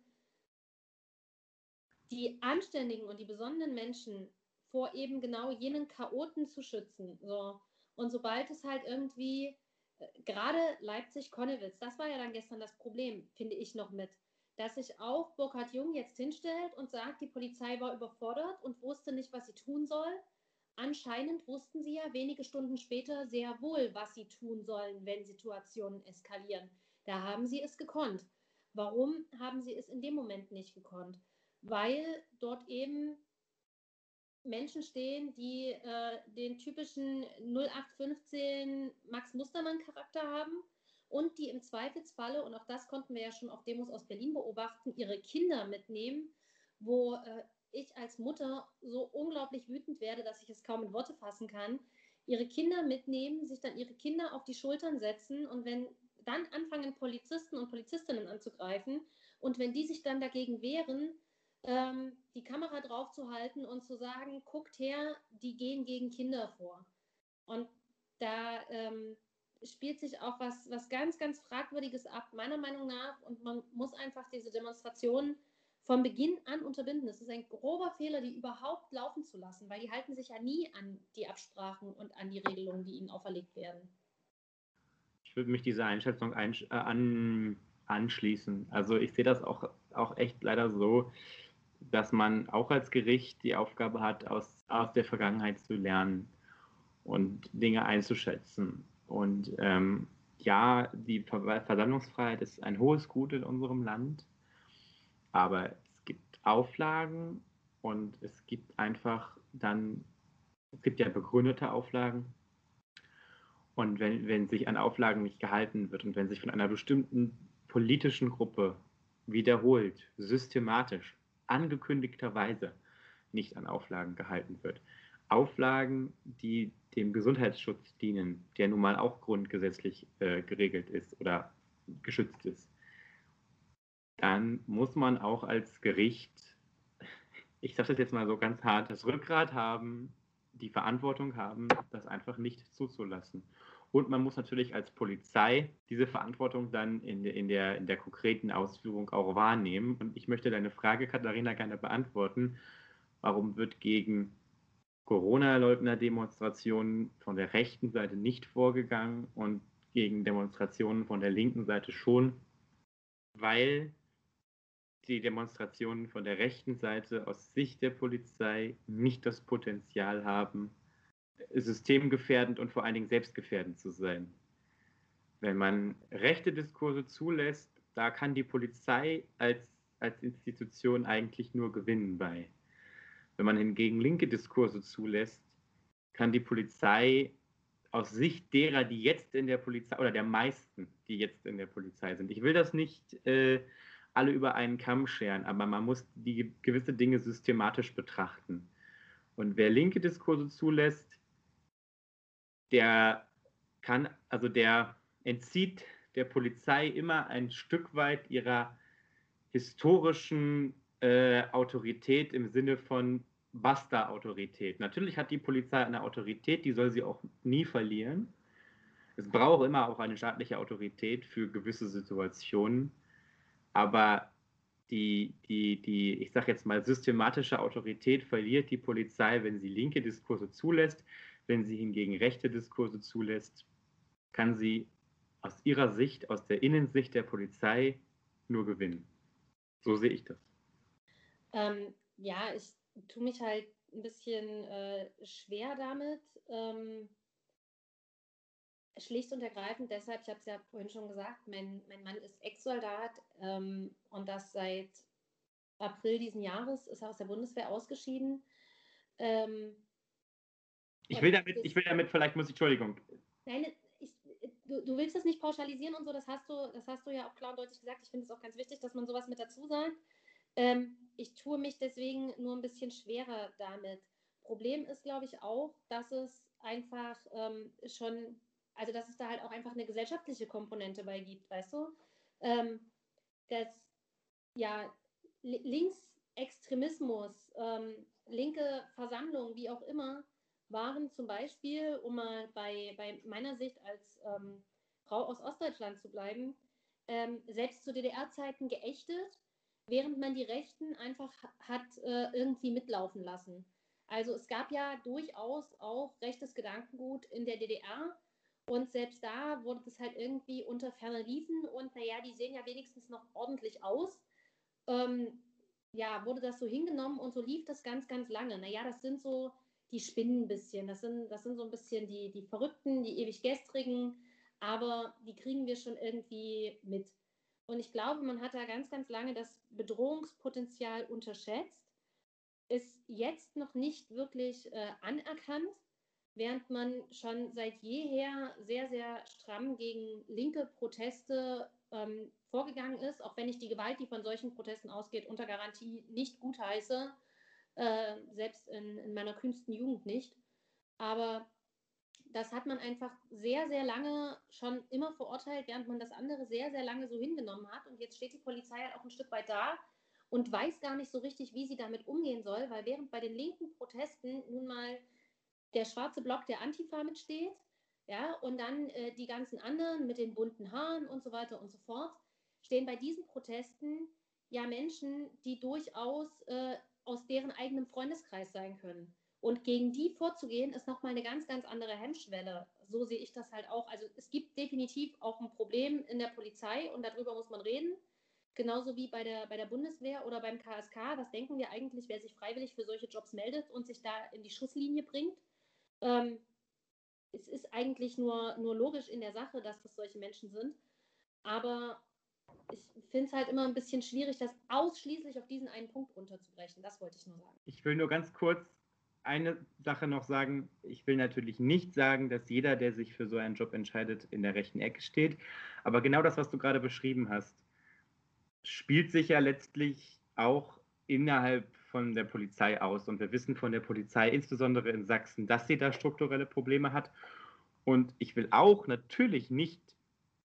die anständigen und die besonnenen Menschen vor eben genau jenen Chaoten zu schützen. So. Und sobald es halt irgendwie gerade Leipzig-Konnewitz, das war ja dann gestern das Problem, finde ich noch mit, dass sich auch Burkhard Jung jetzt hinstellt und sagt, die Polizei war überfordert und wusste nicht, was sie tun soll. Anscheinend wussten sie ja wenige Stunden später sehr wohl, was sie tun sollen, wenn Situationen eskalieren. Da haben sie es gekonnt. Warum haben sie es in dem Moment nicht gekonnt? Weil dort eben Menschen stehen, die äh, den typischen 0815 Max Mustermann-Charakter haben und die im Zweifelsfalle, und auch das konnten wir ja schon auf Demos aus Berlin beobachten, ihre Kinder mitnehmen, wo äh, ich als Mutter so unglaublich wütend werde, dass ich es kaum in Worte fassen kann, ihre Kinder mitnehmen, sich dann ihre Kinder auf die Schultern setzen und wenn dann anfangen Polizisten und Polizistinnen anzugreifen. Und wenn die sich dann dagegen wehren, ähm, die Kamera drauf zu halten und zu sagen, guckt her, die gehen gegen Kinder vor. Und da ähm, spielt sich auch was, was ganz, ganz Fragwürdiges ab, meiner Meinung nach. Und man muss einfach diese Demonstrationen von Beginn an unterbinden. Es ist ein grober Fehler, die überhaupt laufen zu lassen, weil die halten sich ja nie an die Absprachen und an die Regelungen, die ihnen auferlegt werden. Ich würde mich dieser Einschätzung einsch äh, an, anschließen. Also ich sehe das auch, auch echt leider so, dass man auch als Gericht die Aufgabe hat, aus, aus der Vergangenheit zu lernen und Dinge einzuschätzen. Und ähm, ja, die Versammlungsfreiheit ist ein hohes Gut in unserem Land, aber es gibt Auflagen und es gibt einfach dann, es gibt ja begründete Auflagen. Und wenn, wenn sich an Auflagen nicht gehalten wird und wenn sich von einer bestimmten politischen Gruppe wiederholt, systematisch, angekündigterweise nicht an Auflagen gehalten wird. Auflagen, die dem Gesundheitsschutz dienen, der nun mal auch grundgesetzlich äh, geregelt ist oder geschützt ist, dann muss man auch als Gericht, ich sage das jetzt mal so ganz hart, das Rückgrat haben, die Verantwortung haben, das einfach nicht zuzulassen. Und man muss natürlich als Polizei diese Verantwortung dann in, in, der, in der konkreten Ausführung auch wahrnehmen. Und ich möchte deine Frage, Katharina, gerne beantworten. Warum wird gegen Corona-Leugner-Demonstrationen von der rechten Seite nicht vorgegangen und gegen Demonstrationen von der linken Seite schon? Weil die Demonstrationen von der rechten Seite aus Sicht der Polizei nicht das Potenzial haben, systemgefährdend und vor allen Dingen selbstgefährdend zu sein. Wenn man rechte Diskurse zulässt, da kann die Polizei als, als Institution eigentlich nur gewinnen bei. Wenn man hingegen linke Diskurse zulässt, kann die Polizei aus Sicht derer, die jetzt in der Polizei, oder der meisten, die jetzt in der Polizei sind, ich will das nicht äh, alle über einen Kamm scheren, aber man muss die gewisse Dinge systematisch betrachten. Und wer linke Diskurse zulässt, der kann, also der entzieht der Polizei immer ein Stück weit ihrer historischen äh, Autorität im Sinne von Basta-Autorität. Natürlich hat die Polizei eine Autorität, die soll sie auch nie verlieren. Es braucht immer auch eine staatliche Autorität für gewisse Situationen. Aber die, die, die, ich sage jetzt mal, systematische Autorität verliert die Polizei, wenn sie linke Diskurse zulässt. Wenn sie hingegen rechte Diskurse zulässt, kann sie aus ihrer Sicht, aus der Innensicht der Polizei nur gewinnen. So sehe ich das. Ähm, ja, ich tue mich halt ein bisschen äh, schwer damit. Ähm, schlicht und ergreifend deshalb, ich habe es ja vorhin schon gesagt, mein, mein Mann ist Ex-Soldat ähm, und das seit April diesen Jahres ist er aus der Bundeswehr ausgeschieden. Ähm, ich, will damit, ich will damit, vielleicht muss ich, Entschuldigung. Nein, ich, du, du willst das nicht pauschalisieren und so, das hast du, das hast du ja auch klar und deutlich gesagt. Ich finde es auch ganz wichtig, dass man sowas mit dazu sagt. Ähm, ich tue mich deswegen nur ein bisschen schwerer damit. Problem ist, glaube ich, auch, dass es einfach ähm, schon also dass es da halt auch einfach eine gesellschaftliche Komponente bei gibt, weißt du? Ähm, dass ja Linksextremismus, ähm, linke Versammlungen, wie auch immer, waren zum Beispiel, um mal bei, bei meiner Sicht als ähm, Frau aus Ostdeutschland zu bleiben, ähm, selbst zu DDR-Zeiten geächtet, während man die Rechten einfach hat äh, irgendwie mitlaufen lassen. Also es gab ja durchaus auch rechtes Gedankengut in der DDR, und selbst da wurde das halt irgendwie unter ferner Liefen und naja, die sehen ja wenigstens noch ordentlich aus. Ähm, ja, wurde das so hingenommen und so lief das ganz, ganz lange. Naja, das sind so, die spinnen ein bisschen. Das sind, das sind so ein bisschen die, die Verrückten, die ewig Gestrigen, aber die kriegen wir schon irgendwie mit. Und ich glaube, man hat da ganz, ganz lange das Bedrohungspotenzial unterschätzt, ist jetzt noch nicht wirklich äh, anerkannt während man schon seit jeher sehr, sehr stramm gegen linke Proteste ähm, vorgegangen ist, auch wenn ich die Gewalt, die von solchen Protesten ausgeht, unter Garantie nicht gutheiße, äh, selbst in, in meiner kühnsten Jugend nicht. Aber das hat man einfach sehr, sehr lange schon immer verurteilt, während man das andere sehr, sehr lange so hingenommen hat. Und jetzt steht die Polizei halt auch ein Stück weit da und weiß gar nicht so richtig, wie sie damit umgehen soll, weil während bei den linken Protesten nun mal der schwarze Block der Antifa mitsteht, ja, und dann äh, die ganzen anderen mit den bunten Haaren und so weiter und so fort, stehen bei diesen Protesten ja Menschen, die durchaus äh, aus deren eigenem Freundeskreis sein können. Und gegen die vorzugehen, ist nochmal eine ganz, ganz andere Hemmschwelle. So sehe ich das halt auch. Also es gibt definitiv auch ein Problem in der Polizei und darüber muss man reden. Genauso wie bei der, bei der Bundeswehr oder beim KSK. Was denken wir eigentlich, wer sich freiwillig für solche Jobs meldet und sich da in die Schusslinie bringt? Ähm, es ist eigentlich nur, nur logisch in der Sache, dass das solche Menschen sind. Aber ich finde es halt immer ein bisschen schwierig, das ausschließlich auf diesen einen Punkt runterzubrechen. Das wollte ich nur sagen. Ich will nur ganz kurz eine Sache noch sagen. Ich will natürlich nicht sagen, dass jeder, der sich für so einen Job entscheidet, in der rechten Ecke steht. Aber genau das, was du gerade beschrieben hast, spielt sich ja letztlich auch innerhalb von der Polizei aus. Und wir wissen von der Polizei, insbesondere in Sachsen, dass sie da strukturelle Probleme hat. Und ich will auch natürlich nicht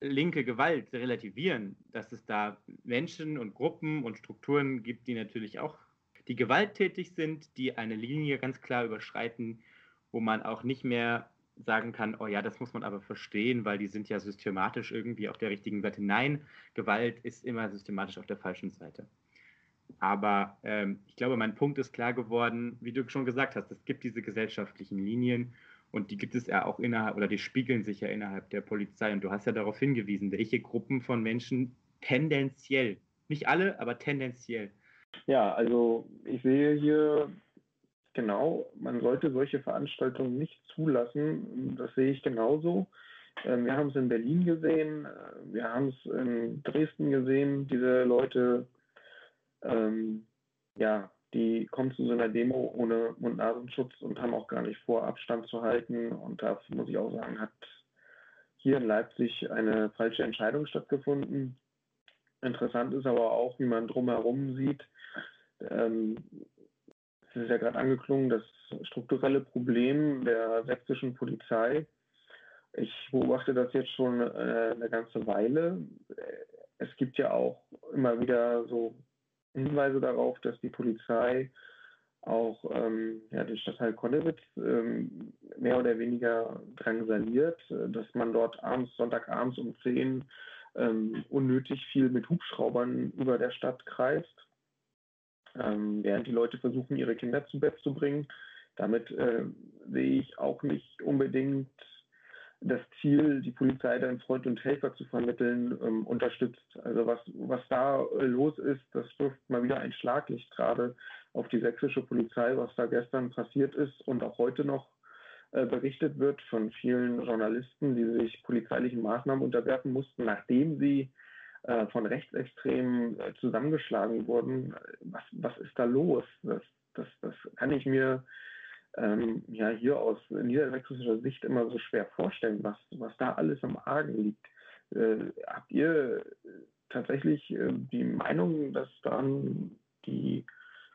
linke Gewalt relativieren, dass es da Menschen und Gruppen und Strukturen gibt, die natürlich auch die gewalttätig sind, die eine Linie ganz klar überschreiten, wo man auch nicht mehr sagen kann, oh ja, das muss man aber verstehen, weil die sind ja systematisch irgendwie auf der richtigen Seite. Nein, Gewalt ist immer systematisch auf der falschen Seite. Aber ähm, ich glaube, mein Punkt ist klar geworden, wie du schon gesagt hast, es gibt diese gesellschaftlichen Linien und die gibt es ja auch innerhalb, oder die spiegeln sich ja innerhalb der Polizei. Und du hast ja darauf hingewiesen, welche Gruppen von Menschen tendenziell, nicht alle, aber tendenziell. Ja, also ich sehe hier genau, man sollte solche Veranstaltungen nicht zulassen. Das sehe ich genauso. Ähm, wir haben es in Berlin gesehen, äh, wir haben es in Dresden gesehen, diese Leute, ähm, ja, die kommen zu so einer Demo ohne Mund-Nasenschutz und haben auch gar nicht vor, Abstand zu halten. Und da muss ich auch sagen, hat hier in Leipzig eine falsche Entscheidung stattgefunden. Interessant ist aber auch, wie man drumherum sieht. Ähm, es ist ja gerade angeklungen, das strukturelle Problem der sächsischen Polizei. Ich beobachte das jetzt schon äh, eine ganze Weile. Es gibt ja auch immer wieder so Hinweise darauf, dass die Polizei auch ähm, ja, den Stadtteil Konnewitz ähm, mehr oder weniger drangsaliert, äh, dass man dort abends, Sonntagabends um 10 ähm, unnötig viel mit Hubschraubern über der Stadt kreist, ähm, während die Leute versuchen, ihre Kinder zu Bett zu bringen. Damit äh, sehe ich auch nicht unbedingt das Ziel, die Polizei dann Freund und Helfer zu vermitteln, ähm, unterstützt. Also was, was da äh, los ist, das wirft mal wieder ein Schlaglicht gerade auf die sächsische Polizei, was da gestern passiert ist und auch heute noch äh, berichtet wird von vielen Journalisten, die sich polizeilichen Maßnahmen unterwerfen mussten, nachdem sie äh, von Rechtsextremen äh, zusammengeschlagen wurden. Was, was ist da los? Das, das, das kann ich mir ähm, ja hier aus niedersächsischer Sicht immer so schwer vorstellen, was, was da alles am Argen liegt. Äh, habt ihr tatsächlich äh, die Meinung, dass dann die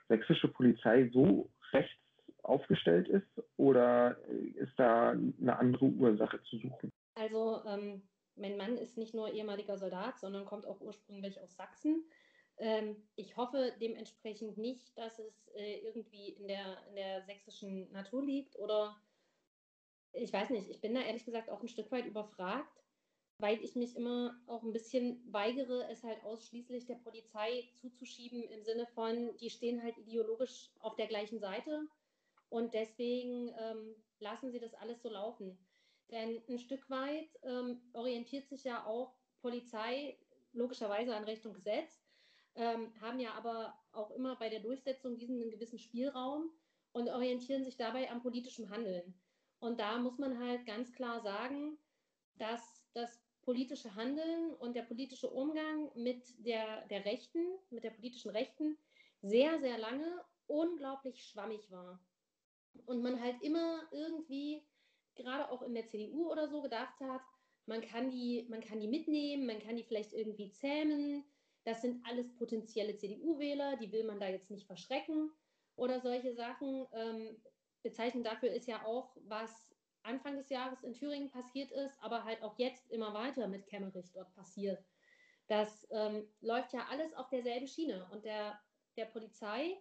sächsische Polizei so rechts aufgestellt ist oder ist da eine andere Ursache zu suchen? Also ähm, mein Mann ist nicht nur ehemaliger Soldat, sondern kommt auch ursprünglich aus Sachsen. Ähm, ich hoffe dementsprechend nicht, dass es äh, irgendwie in der, in der sächsischen Natur liegt oder ich weiß nicht, ich bin da ehrlich gesagt auch ein Stück weit überfragt, weil ich mich immer auch ein bisschen weigere, es halt ausschließlich der Polizei zuzuschieben im Sinne von, die stehen halt ideologisch auf der gleichen Seite und deswegen ähm, lassen sie das alles so laufen. Denn ein Stück weit ähm, orientiert sich ja auch Polizei logischerweise an Recht und Gesetz ähm, haben ja aber auch immer bei der Durchsetzung diesen gewissen Spielraum und orientieren sich dabei am politischen Handeln. Und da muss man halt ganz klar sagen, dass das politische Handeln und der politische Umgang mit der, der Rechten, mit der politischen Rechten, sehr, sehr lange unglaublich schwammig war. Und man halt immer irgendwie, gerade auch in der CDU oder so, gedacht hat, man kann die, man kann die mitnehmen, man kann die vielleicht irgendwie zähmen, das sind alles potenzielle CDU-Wähler, die will man da jetzt nicht verschrecken oder solche Sachen. Ähm, Bezeichnend dafür ist ja auch, was Anfang des Jahres in Thüringen passiert ist, aber halt auch jetzt immer weiter mit Kemmerich dort passiert. Das ähm, läuft ja alles auf derselben Schiene und der, der Polizei,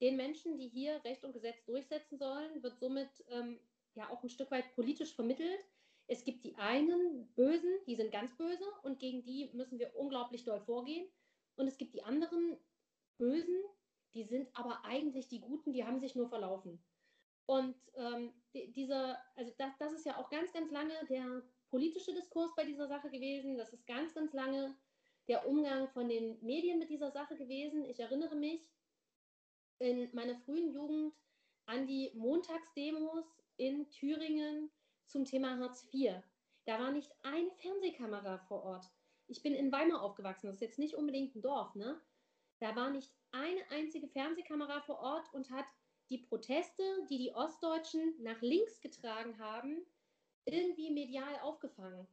den Menschen, die hier Recht und Gesetz durchsetzen sollen, wird somit ähm, ja auch ein Stück weit politisch vermittelt. Es gibt die einen Bösen, die sind ganz böse und gegen die müssen wir unglaublich doll vorgehen. Und es gibt die anderen Bösen, die sind aber eigentlich die Guten, die haben sich nur verlaufen. Und ähm, dieser, also das, das ist ja auch ganz, ganz lange der politische Diskurs bei dieser Sache gewesen. Das ist ganz, ganz lange der Umgang von den Medien mit dieser Sache gewesen. Ich erinnere mich in meiner frühen Jugend an die Montagsdemos in Thüringen zum Thema Hartz IV. Da war nicht eine Fernsehkamera vor Ort ich bin in Weimar aufgewachsen, das ist jetzt nicht unbedingt ein Dorf, ne? Da war nicht eine einzige Fernsehkamera vor Ort und hat die Proteste, die die Ostdeutschen nach links getragen haben, irgendwie medial aufgefangen.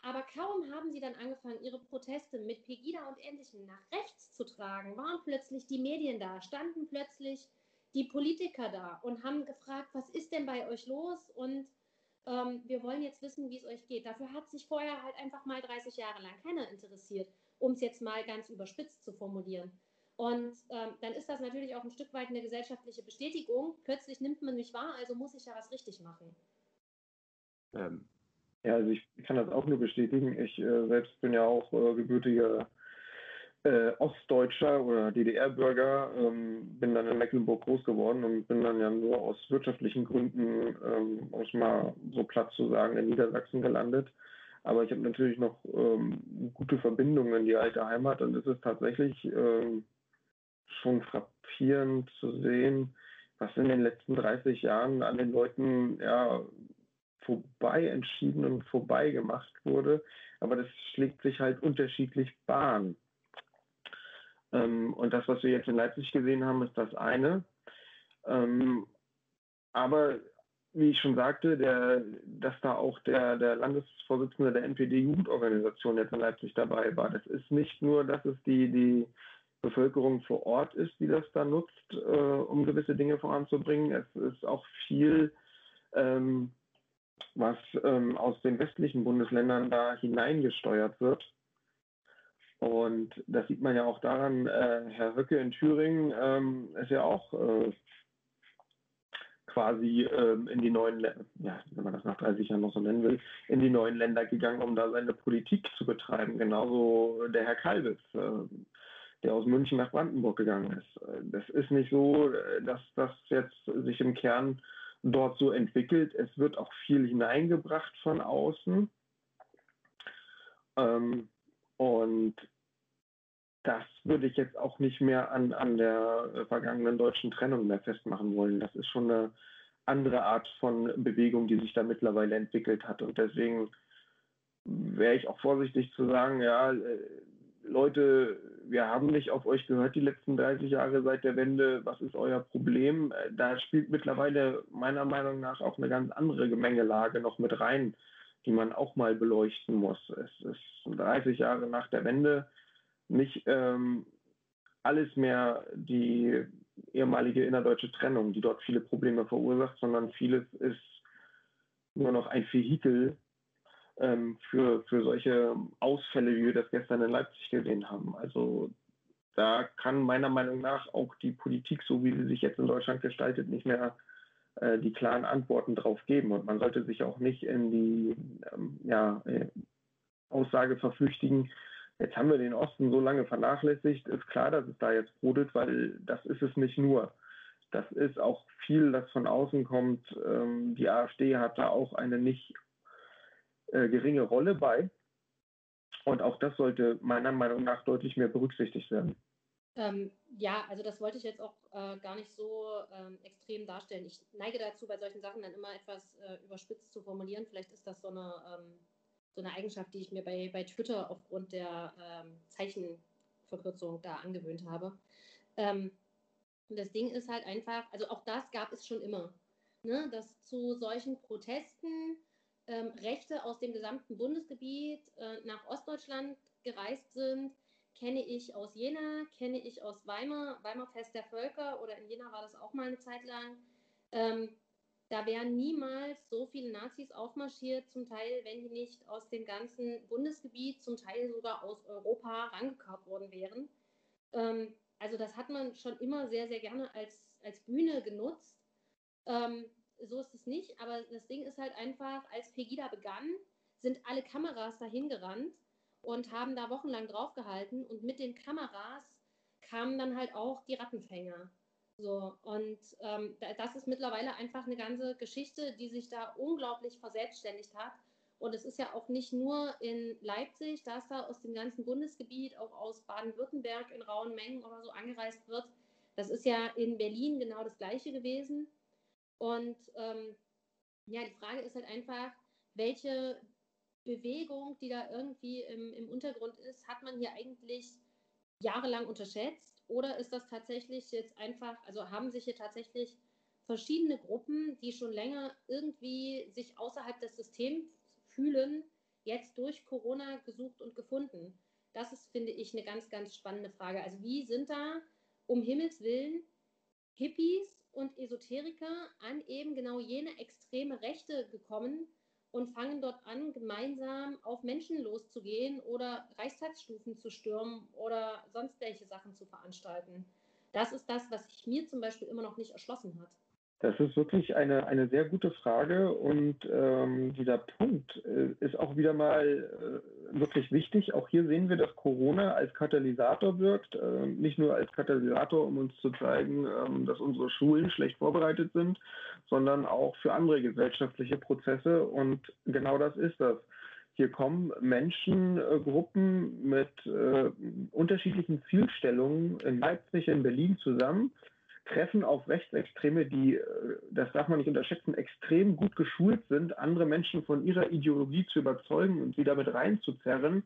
Aber kaum haben sie dann angefangen, ihre Proteste mit Pegida und Ähnlichem nach rechts zu tragen, waren plötzlich die Medien da, standen plötzlich die Politiker da und haben gefragt, was ist denn bei euch los? Und ähm, wir wollen jetzt wissen, wie es euch geht. Dafür hat sich vorher halt einfach mal 30 Jahre lang keiner interessiert, um es jetzt mal ganz überspitzt zu formulieren. Und ähm, dann ist das natürlich auch ein Stück weit eine gesellschaftliche Bestätigung. Plötzlich nimmt man mich wahr, also muss ich ja was richtig machen. Ähm, ja, also ich kann das auch nur bestätigen. Ich äh, selbst bin ja auch äh, gebürtiger äh, Ostdeutscher oder DDR-Bürger, ähm, bin dann in Mecklenburg groß geworden und bin dann ja nur aus wirtschaftlichen Gründen, ähm, um es mal so platt zu sagen, in Niedersachsen gelandet. Aber ich habe natürlich noch ähm, gute Verbindungen in die alte Heimat und es ist tatsächlich ähm, schon frappierend zu sehen, was in den letzten 30 Jahren an den Leuten ja, vorbei entschieden und vorbei gemacht wurde. Aber das schlägt sich halt unterschiedlich Bahn. Ähm, und das, was wir jetzt in Leipzig gesehen haben, ist das eine. Ähm, aber wie ich schon sagte, der, dass da auch der, der Landesvorsitzende der NPD-Jugendorganisation jetzt in Leipzig dabei war. Das ist nicht nur, dass es die, die Bevölkerung vor Ort ist, die das da nutzt, äh, um gewisse Dinge voranzubringen. Es ist auch viel ähm, was ähm, aus den westlichen Bundesländern da hineingesteuert wird. Und das sieht man ja auch daran, äh, Herr Höcke in Thüringen ähm, ist ja auch äh, quasi ähm, in die neuen Länder, ja, wenn man das nach 30 Jahren noch so nennen will, in die neuen Länder gegangen, um da seine Politik zu betreiben. Genauso der Herr Kalbitz, äh, der aus München nach Brandenburg gegangen ist. Das ist nicht so, äh, dass das jetzt sich im Kern dort so entwickelt. Es wird auch viel hineingebracht von außen. Ähm, und das würde ich jetzt auch nicht mehr an, an der vergangenen deutschen Trennung mehr festmachen wollen. Das ist schon eine andere Art von Bewegung, die sich da mittlerweile entwickelt hat. Und deswegen wäre ich auch vorsichtig zu sagen, ja, äh, Leute, wir haben nicht auf euch gehört die letzten 30 Jahre seit der Wende, was ist euer Problem? Äh, da spielt mittlerweile meiner Meinung nach auch eine ganz andere Gemengelage noch mit rein, die man auch mal beleuchten muss. Es ist 30 Jahre nach der Wende nicht ähm, alles mehr die ehemalige innerdeutsche Trennung, die dort viele Probleme verursacht, sondern vieles ist nur noch ein Vehikel ähm, für, für solche Ausfälle, wie wir das gestern in Leipzig gesehen haben. Also da kann meiner Meinung nach auch die Politik, so wie sie sich jetzt in Deutschland gestaltet, nicht mehr äh, die klaren Antworten drauf geben. Und man sollte sich auch nicht in die ähm, ja, äh, Aussage verflüchtigen, jetzt haben wir den Osten so lange vernachlässigt, ist klar, dass es da jetzt brodelt, weil das ist es nicht nur. Das ist auch viel, das von außen kommt. Ähm, die AfD hat da auch eine nicht äh, geringe Rolle bei. Und auch das sollte meiner Meinung nach deutlich mehr berücksichtigt werden. Ähm, ja, also das wollte ich jetzt auch äh, gar nicht so ähm, extrem darstellen. Ich neige dazu, bei solchen Sachen dann immer etwas äh, überspitzt zu formulieren. Vielleicht ist das so eine, ähm, so eine Eigenschaft, die ich mir bei, bei Twitter aufgrund der ähm, Zeichenverkürzung da angewöhnt habe. Ähm, und das Ding ist halt einfach, also auch das gab es schon immer, ne, dass zu solchen Protesten ähm, Rechte aus dem gesamten Bundesgebiet äh, nach Ostdeutschland gereist sind, kenne ich aus Jena, kenne ich aus Weimar, Weimar Fest der Völker oder in Jena war das auch mal eine Zeit lang. Ähm, da wären niemals so viele Nazis aufmarschiert, zum Teil, wenn die nicht aus dem ganzen Bundesgebiet, zum Teil sogar aus Europa rangekarrt worden wären. Ähm, also das hat man schon immer sehr, sehr gerne als, als Bühne genutzt. Ähm, so ist es nicht, aber das Ding ist halt einfach, als Pegida begann, sind alle Kameras dahin gerannt und haben da wochenlang draufgehalten und mit den Kameras kamen dann halt auch die Rattenfänger. So, und ähm, das ist mittlerweile einfach eine ganze Geschichte, die sich da unglaublich verselbstständigt hat. Und es ist ja auch nicht nur in Leipzig, dass da aus dem ganzen Bundesgebiet, auch aus Baden-Württemberg in rauen Mengen oder so angereist wird. Das ist ja in Berlin genau das Gleiche gewesen. Und ähm, ja, die Frage ist halt einfach, welche Bewegung, die da irgendwie im, im Untergrund ist, hat man hier eigentlich jahrelang unterschätzt Oder ist das tatsächlich jetzt einfach, also haben sich hier tatsächlich verschiedene Gruppen, die schon länger irgendwie sich außerhalb des Systems fühlen, jetzt durch Corona gesucht und gefunden? Das ist, finde ich, eine ganz, ganz spannende Frage. Also wie sind da um Himmels willen Hippies und Esoteriker an eben genau jene extreme Rechte gekommen und fangen dort an, gemeinsam auf Menschen loszugehen oder Reichstagsstufen zu stürmen oder sonst welche Sachen zu veranstalten. Das ist das, was sich mir zum Beispiel immer noch nicht erschlossen hat. Das ist wirklich eine, eine sehr gute Frage und ähm, dieser Punkt äh, ist auch wieder mal äh, wirklich wichtig. Auch hier sehen wir, dass Corona als Katalysator wirkt, äh, nicht nur als Katalysator, um uns zu zeigen, ähm, dass unsere Schulen schlecht vorbereitet sind, sondern auch für andere gesellschaftliche Prozesse und genau das ist das. Hier kommen Menschengruppen mit äh, unterschiedlichen Zielstellungen in Leipzig, in Berlin zusammen treffen auf Rechtsextreme, die, äh, das darf man nicht unterschätzen, extrem gut geschult sind, andere Menschen von ihrer Ideologie zu überzeugen und sie damit reinzuzerren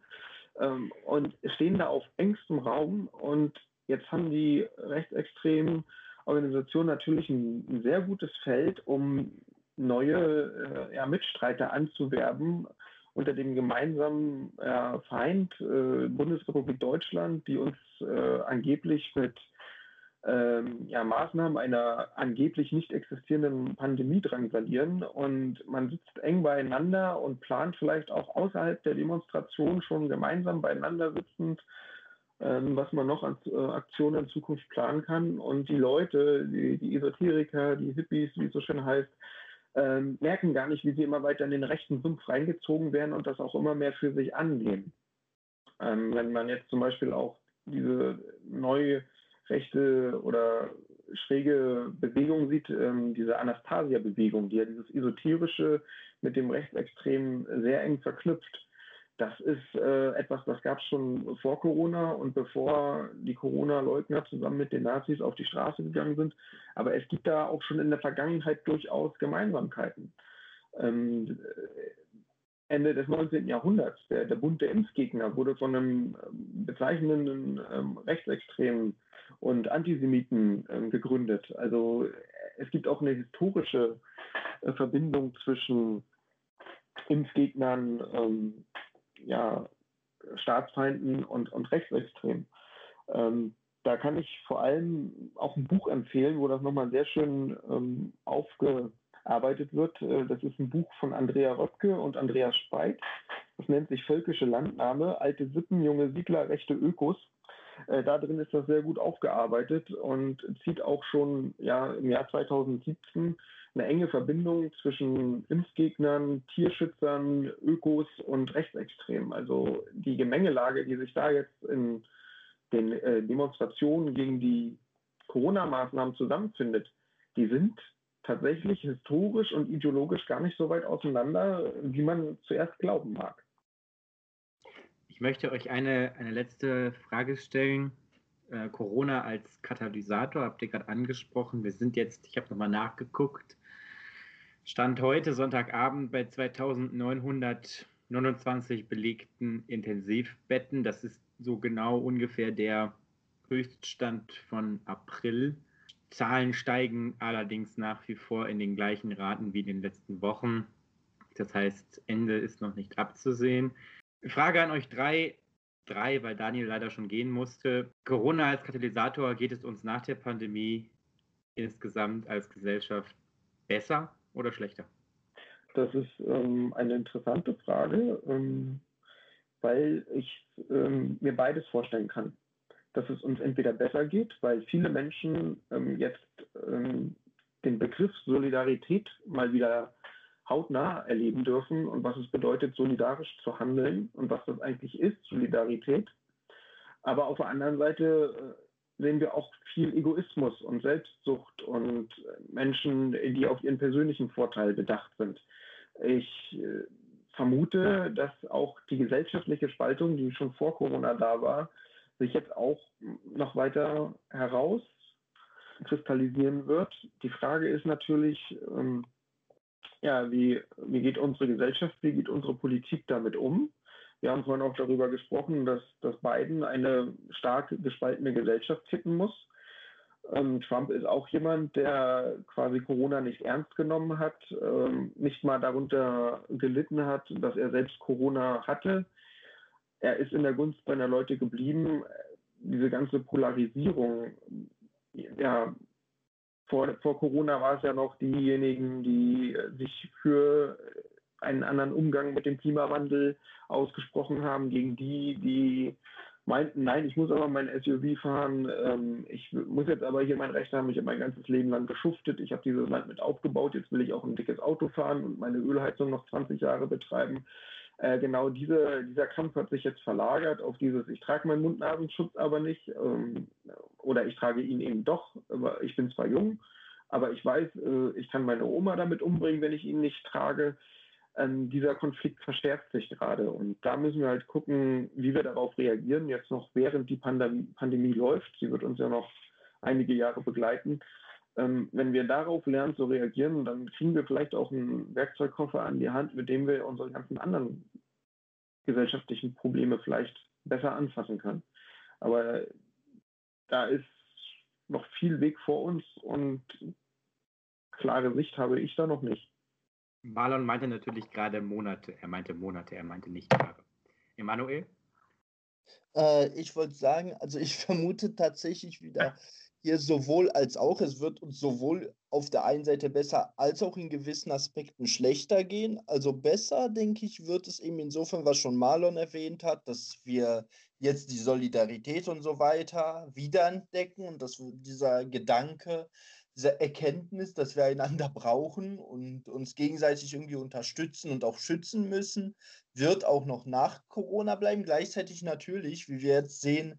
ähm, und stehen da auf engstem Raum. Und jetzt haben die rechtsextremen Organisationen natürlich ein, ein sehr gutes Feld, um neue äh, ja, Mitstreiter anzuwerben unter dem gemeinsamen äh, Feind äh, Bundesrepublik Deutschland, die uns äh, angeblich mit ähm, ja, Maßnahmen einer angeblich nicht existierenden Pandemie drangsalieren und man sitzt eng beieinander und plant vielleicht auch außerhalb der Demonstration schon gemeinsam beieinander sitzend, ähm, was man noch als äh, Aktionen in Zukunft planen kann. Und die Leute, die, die Esoteriker, die Hippies, wie es so schön heißt, ähm, merken gar nicht, wie sie immer weiter in den rechten Sumpf reingezogen werden und das auch immer mehr für sich annehmen. Ähm, wenn man jetzt zum Beispiel auch diese neue rechte oder schräge Bewegung sieht, ähm, diese Anastasia-Bewegung, die ja dieses Esoterische mit dem Rechtsextremen sehr eng verknüpft. Das ist äh, etwas, das gab es schon vor Corona und bevor die Corona-Leugner zusammen mit den Nazis auf die Straße gegangen sind. Aber es gibt da auch schon in der Vergangenheit durchaus Gemeinsamkeiten. Ähm, Ende des 19. Jahrhunderts, der, der Bund der Impfgegner, wurde von einem ähm, bezeichnenden ähm, Rechtsextremen und Antisemiten ähm, gegründet. Also es gibt auch eine historische äh, Verbindung zwischen Impfgegnern, ähm, ja, Staatsfeinden und, und Rechtsextremen. Ähm, da kann ich vor allem auch ein Buch empfehlen, wo das nochmal sehr schön ähm, aufgearbeitet wird. Äh, das ist ein Buch von Andrea Röpke und Andreas Speit. Das nennt sich Völkische Landnahme, alte Sippen, junge Siedler, rechte Ökos. Äh, da drin ist das sehr gut aufgearbeitet und zieht auch schon ja, im Jahr 2017 eine enge Verbindung zwischen Impfgegnern, Tierschützern, Ökos und Rechtsextremen. Also die Gemengelage, die sich da jetzt in den äh, Demonstrationen gegen die Corona-Maßnahmen zusammenfindet, die sind tatsächlich historisch und ideologisch gar nicht so weit auseinander, wie man zuerst glauben mag. Ich möchte euch eine, eine letzte Frage stellen. Äh, Corona als Katalysator habt ihr gerade angesprochen. Wir sind jetzt, ich habe nochmal nachgeguckt, Stand heute, Sonntagabend, bei 2929 belegten Intensivbetten. Das ist so genau ungefähr der Höchststand von April. Zahlen steigen allerdings nach wie vor in den gleichen Raten wie in den letzten Wochen. Das heißt, Ende ist noch nicht abzusehen. Frage an euch drei, drei, weil Daniel leider schon gehen musste. Corona als Katalysator, geht es uns nach der Pandemie insgesamt als Gesellschaft besser oder schlechter? Das ist ähm, eine interessante Frage, ähm, weil ich ähm, mir beides vorstellen kann. Dass es uns entweder besser geht, weil viele Menschen ähm, jetzt ähm, den Begriff Solidarität mal wieder hautnah erleben dürfen und was es bedeutet, solidarisch zu handeln und was das eigentlich ist, Solidarität. Aber auf der anderen Seite äh, sehen wir auch viel Egoismus und Selbstsucht und Menschen, die auf ihren persönlichen Vorteil bedacht sind. Ich äh, vermute, dass auch die gesellschaftliche Spaltung, die schon vor Corona da war, sich jetzt auch noch weiter herauskristallisieren wird. Die Frage ist natürlich, ähm, ja, wie, wie geht unsere Gesellschaft, wie geht unsere Politik damit um? wir haben vorhin auch darüber gesprochen, dass, dass Biden eine stark gespaltene Gesellschaft tippen muss. Ähm, Trump ist auch jemand, der quasi Corona nicht ernst genommen hat, ähm, nicht mal darunter gelitten hat, dass er selbst Corona hatte. Er ist in der Gunst seiner Leute geblieben. Diese ganze Polarisierung, ja, vor, vor Corona war es ja noch diejenigen, die sich für einen anderen Umgang mit dem Klimawandel ausgesprochen haben, gegen die, die meinten, nein, ich muss aber mein SUV fahren, ähm, ich muss jetzt aber hier mein Recht haben, ich habe mein ganzes Leben lang geschuftet, ich habe dieses Land mit aufgebaut, jetzt will ich auch ein dickes Auto fahren und meine Ölheizung noch 20 Jahre betreiben. Äh, genau diese, dieser Kampf hat sich jetzt verlagert auf dieses, ich trage meinen Mund-Nasenschutz aber nicht ähm, oder ich trage ihn eben doch, aber ich bin zwar jung, aber ich weiß, äh, ich kann meine Oma damit umbringen, wenn ich ihn nicht trage ähm, dieser Konflikt verschärft sich gerade. Und da müssen wir halt gucken, wie wir darauf reagieren, jetzt noch während die Pandemie, Pandemie läuft. Sie wird uns ja noch einige Jahre begleiten. Ähm, wenn wir darauf lernen zu reagieren, dann kriegen wir vielleicht auch einen Werkzeugkoffer an die Hand, mit dem wir unsere ganzen anderen gesellschaftlichen Probleme vielleicht besser anfassen können. Aber da ist noch viel Weg vor uns und klare Sicht habe ich da noch nicht. Marlon meinte natürlich gerade Monate. Er meinte Monate, er meinte nicht Jahre. Emanuel? Äh, ich wollte sagen, also ich vermute tatsächlich wieder hier sowohl als auch. Es wird uns sowohl auf der einen Seite besser als auch in gewissen Aspekten schlechter gehen. Also besser, denke ich, wird es eben insofern, was schon Marlon erwähnt hat, dass wir jetzt die Solidarität und so weiter wiederentdecken und dass dieser Gedanke, diese Erkenntnis, dass wir einander brauchen und uns gegenseitig irgendwie unterstützen und auch schützen müssen, wird auch noch nach Corona bleiben. Gleichzeitig natürlich, wie wir jetzt sehen,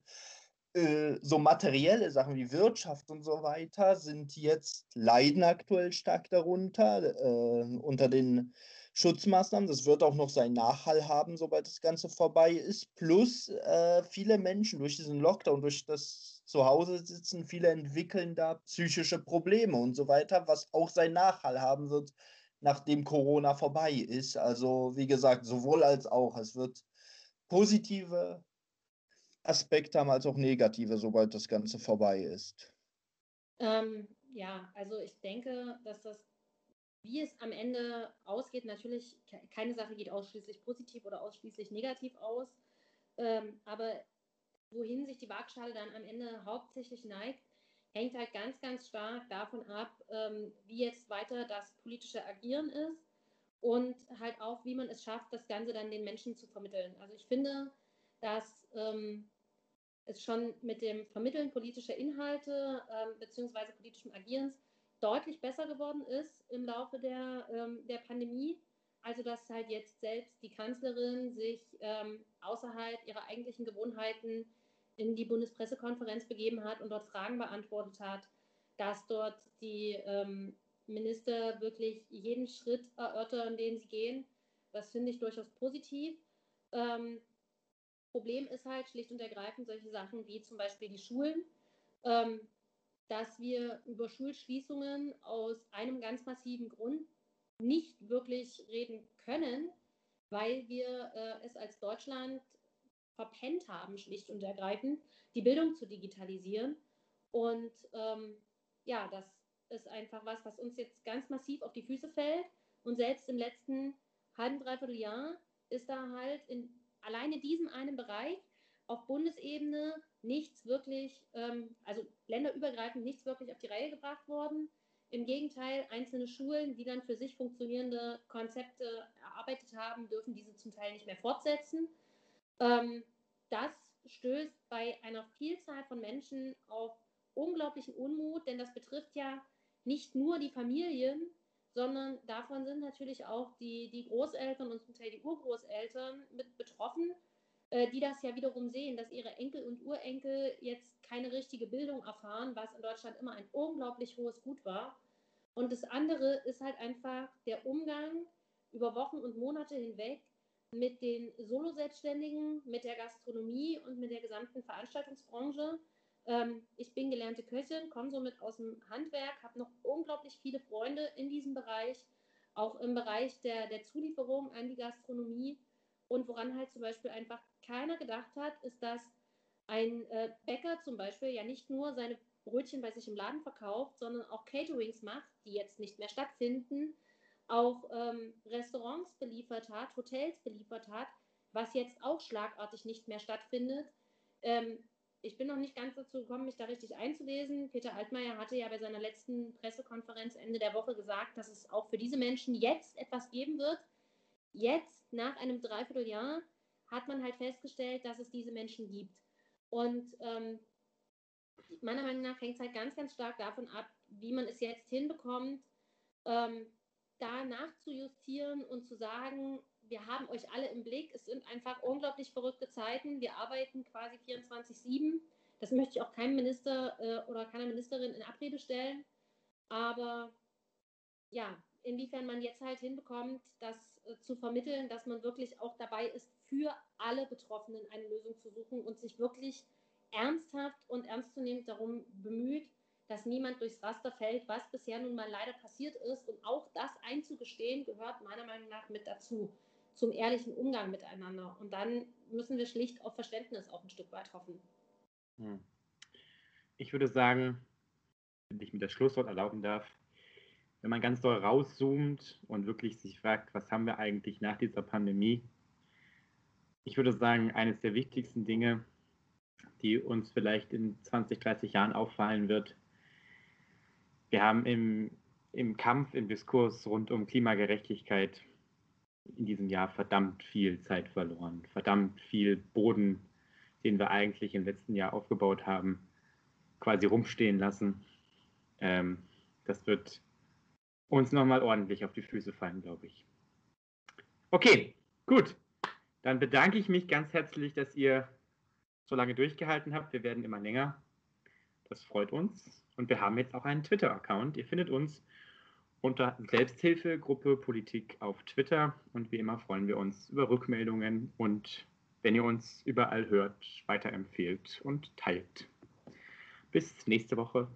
äh, so materielle Sachen wie Wirtschaft und so weiter sind jetzt, leiden aktuell stark darunter, äh, unter den Schutzmaßnahmen. Das wird auch noch seinen Nachhall haben, sobald das Ganze vorbei ist. Plus äh, viele Menschen durch diesen Lockdown, durch das zu Hause sitzen, viele entwickeln da psychische Probleme und so weiter, was auch seinen Nachhall haben wird, nachdem Corona vorbei ist. Also wie gesagt, sowohl als auch. Es wird positive Aspekte haben als auch negative, sobald das Ganze vorbei ist. Ähm, ja, also ich denke, dass das, wie es am Ende ausgeht, natürlich keine Sache geht ausschließlich positiv oder ausschließlich negativ aus. Ähm, aber wohin sich die Waagschale dann am Ende hauptsächlich neigt, hängt halt ganz, ganz stark davon ab, ähm, wie jetzt weiter das politische Agieren ist und halt auch, wie man es schafft, das Ganze dann den Menschen zu vermitteln. Also ich finde, dass ähm, es schon mit dem Vermitteln politischer Inhalte ähm, bzw. politischem Agierens deutlich besser geworden ist im Laufe der, ähm, der Pandemie. Also dass halt jetzt selbst die Kanzlerin sich ähm, außerhalb ihrer eigentlichen Gewohnheiten in die Bundespressekonferenz begeben hat und dort Fragen beantwortet hat, dass dort die ähm, Minister wirklich jeden Schritt erörtern, den sie gehen. Das finde ich durchaus positiv. Ähm, Problem ist halt schlicht und ergreifend solche Sachen wie zum Beispiel die Schulen, ähm, dass wir über Schulschließungen aus einem ganz massiven Grund nicht wirklich reden können, weil wir äh, es als Deutschland verpennt haben, schlicht und ergreifend, die Bildung zu digitalisieren. Und ähm, ja, das ist einfach was, was uns jetzt ganz massiv auf die Füße fällt. Und selbst im letzten halben, dreiviertel Jahr ist da halt in alleine diesem einen Bereich auf Bundesebene nichts wirklich, ähm, also länderübergreifend nichts wirklich auf die Reihe gebracht worden. Im Gegenteil, einzelne Schulen, die dann für sich funktionierende Konzepte erarbeitet haben, dürfen diese zum Teil nicht mehr fortsetzen. Ähm, das stößt bei einer Vielzahl von Menschen auf unglaublichen Unmut, denn das betrifft ja nicht nur die Familien, sondern davon sind natürlich auch die, die Großeltern und zum Teil die Urgroßeltern mit betroffen, äh, die das ja wiederum sehen, dass ihre Enkel und Urenkel jetzt keine richtige Bildung erfahren, was in Deutschland immer ein unglaublich hohes Gut war. Und das andere ist halt einfach der Umgang über Wochen und Monate hinweg mit den Solo-Selbstständigen, mit der Gastronomie und mit der gesamten Veranstaltungsbranche. Ähm, ich bin gelernte Köchin, komme somit aus dem Handwerk, habe noch unglaublich viele Freunde in diesem Bereich, auch im Bereich der, der Zulieferung an die Gastronomie. Und woran halt zum Beispiel einfach keiner gedacht hat, ist, dass ein äh, Bäcker zum Beispiel ja nicht nur seine Brötchen bei sich im Laden verkauft, sondern auch Caterings macht, die jetzt nicht mehr stattfinden, auch ähm, Restaurants beliefert hat, Hotels beliefert hat, was jetzt auch schlagartig nicht mehr stattfindet. Ähm, ich bin noch nicht ganz dazu gekommen, mich da richtig einzulesen. Peter Altmaier hatte ja bei seiner letzten Pressekonferenz Ende der Woche gesagt, dass es auch für diese Menschen jetzt etwas geben wird. Jetzt, nach einem Dreivierteljahr, hat man halt festgestellt, dass es diese Menschen gibt. Und ähm, meiner Meinung nach hängt es halt ganz, ganz stark davon ab, wie man es jetzt hinbekommt, ähm, da nachzujustieren und zu sagen, wir haben euch alle im Blick. Es sind einfach unglaublich verrückte Zeiten. Wir arbeiten quasi 24-7. Das möchte ich auch keinem Minister äh, oder keiner Ministerin in Abrede stellen. Aber ja, inwiefern man jetzt halt hinbekommt, das äh, zu vermitteln, dass man wirklich auch dabei ist, für alle Betroffenen eine Lösung zu suchen und sich wirklich ernsthaft und ernstzunehmend darum bemüht, dass niemand durchs Raster fällt, was bisher nun mal leider passiert ist. Und auch das einzugestehen gehört meiner Meinung nach mit dazu, zum ehrlichen Umgang miteinander. Und dann müssen wir schlicht auf Verständnis auch ein Stück weit hoffen. Hm. Ich würde sagen, wenn ich mir das Schlusswort erlauben darf, wenn man ganz doll rauszoomt und wirklich sich fragt, was haben wir eigentlich nach dieser Pandemie, ich würde sagen, eines der wichtigsten Dinge, die uns vielleicht in 20, 30 Jahren auffallen wird, wir haben im, im Kampf, im Diskurs rund um Klimagerechtigkeit in diesem Jahr verdammt viel Zeit verloren, verdammt viel Boden, den wir eigentlich im letzten Jahr aufgebaut haben, quasi rumstehen lassen. Ähm, das wird uns nochmal ordentlich auf die Füße fallen, glaube ich. Okay, gut. Dann bedanke ich mich ganz herzlich, dass ihr so lange durchgehalten habt. Wir werden immer länger. Das freut uns. Und wir haben jetzt auch einen Twitter-Account. Ihr findet uns unter Selbsthilfegruppe Politik auf Twitter. Und wie immer freuen wir uns über Rückmeldungen und wenn ihr uns überall hört, weiterempfehlt und teilt. Bis nächste Woche.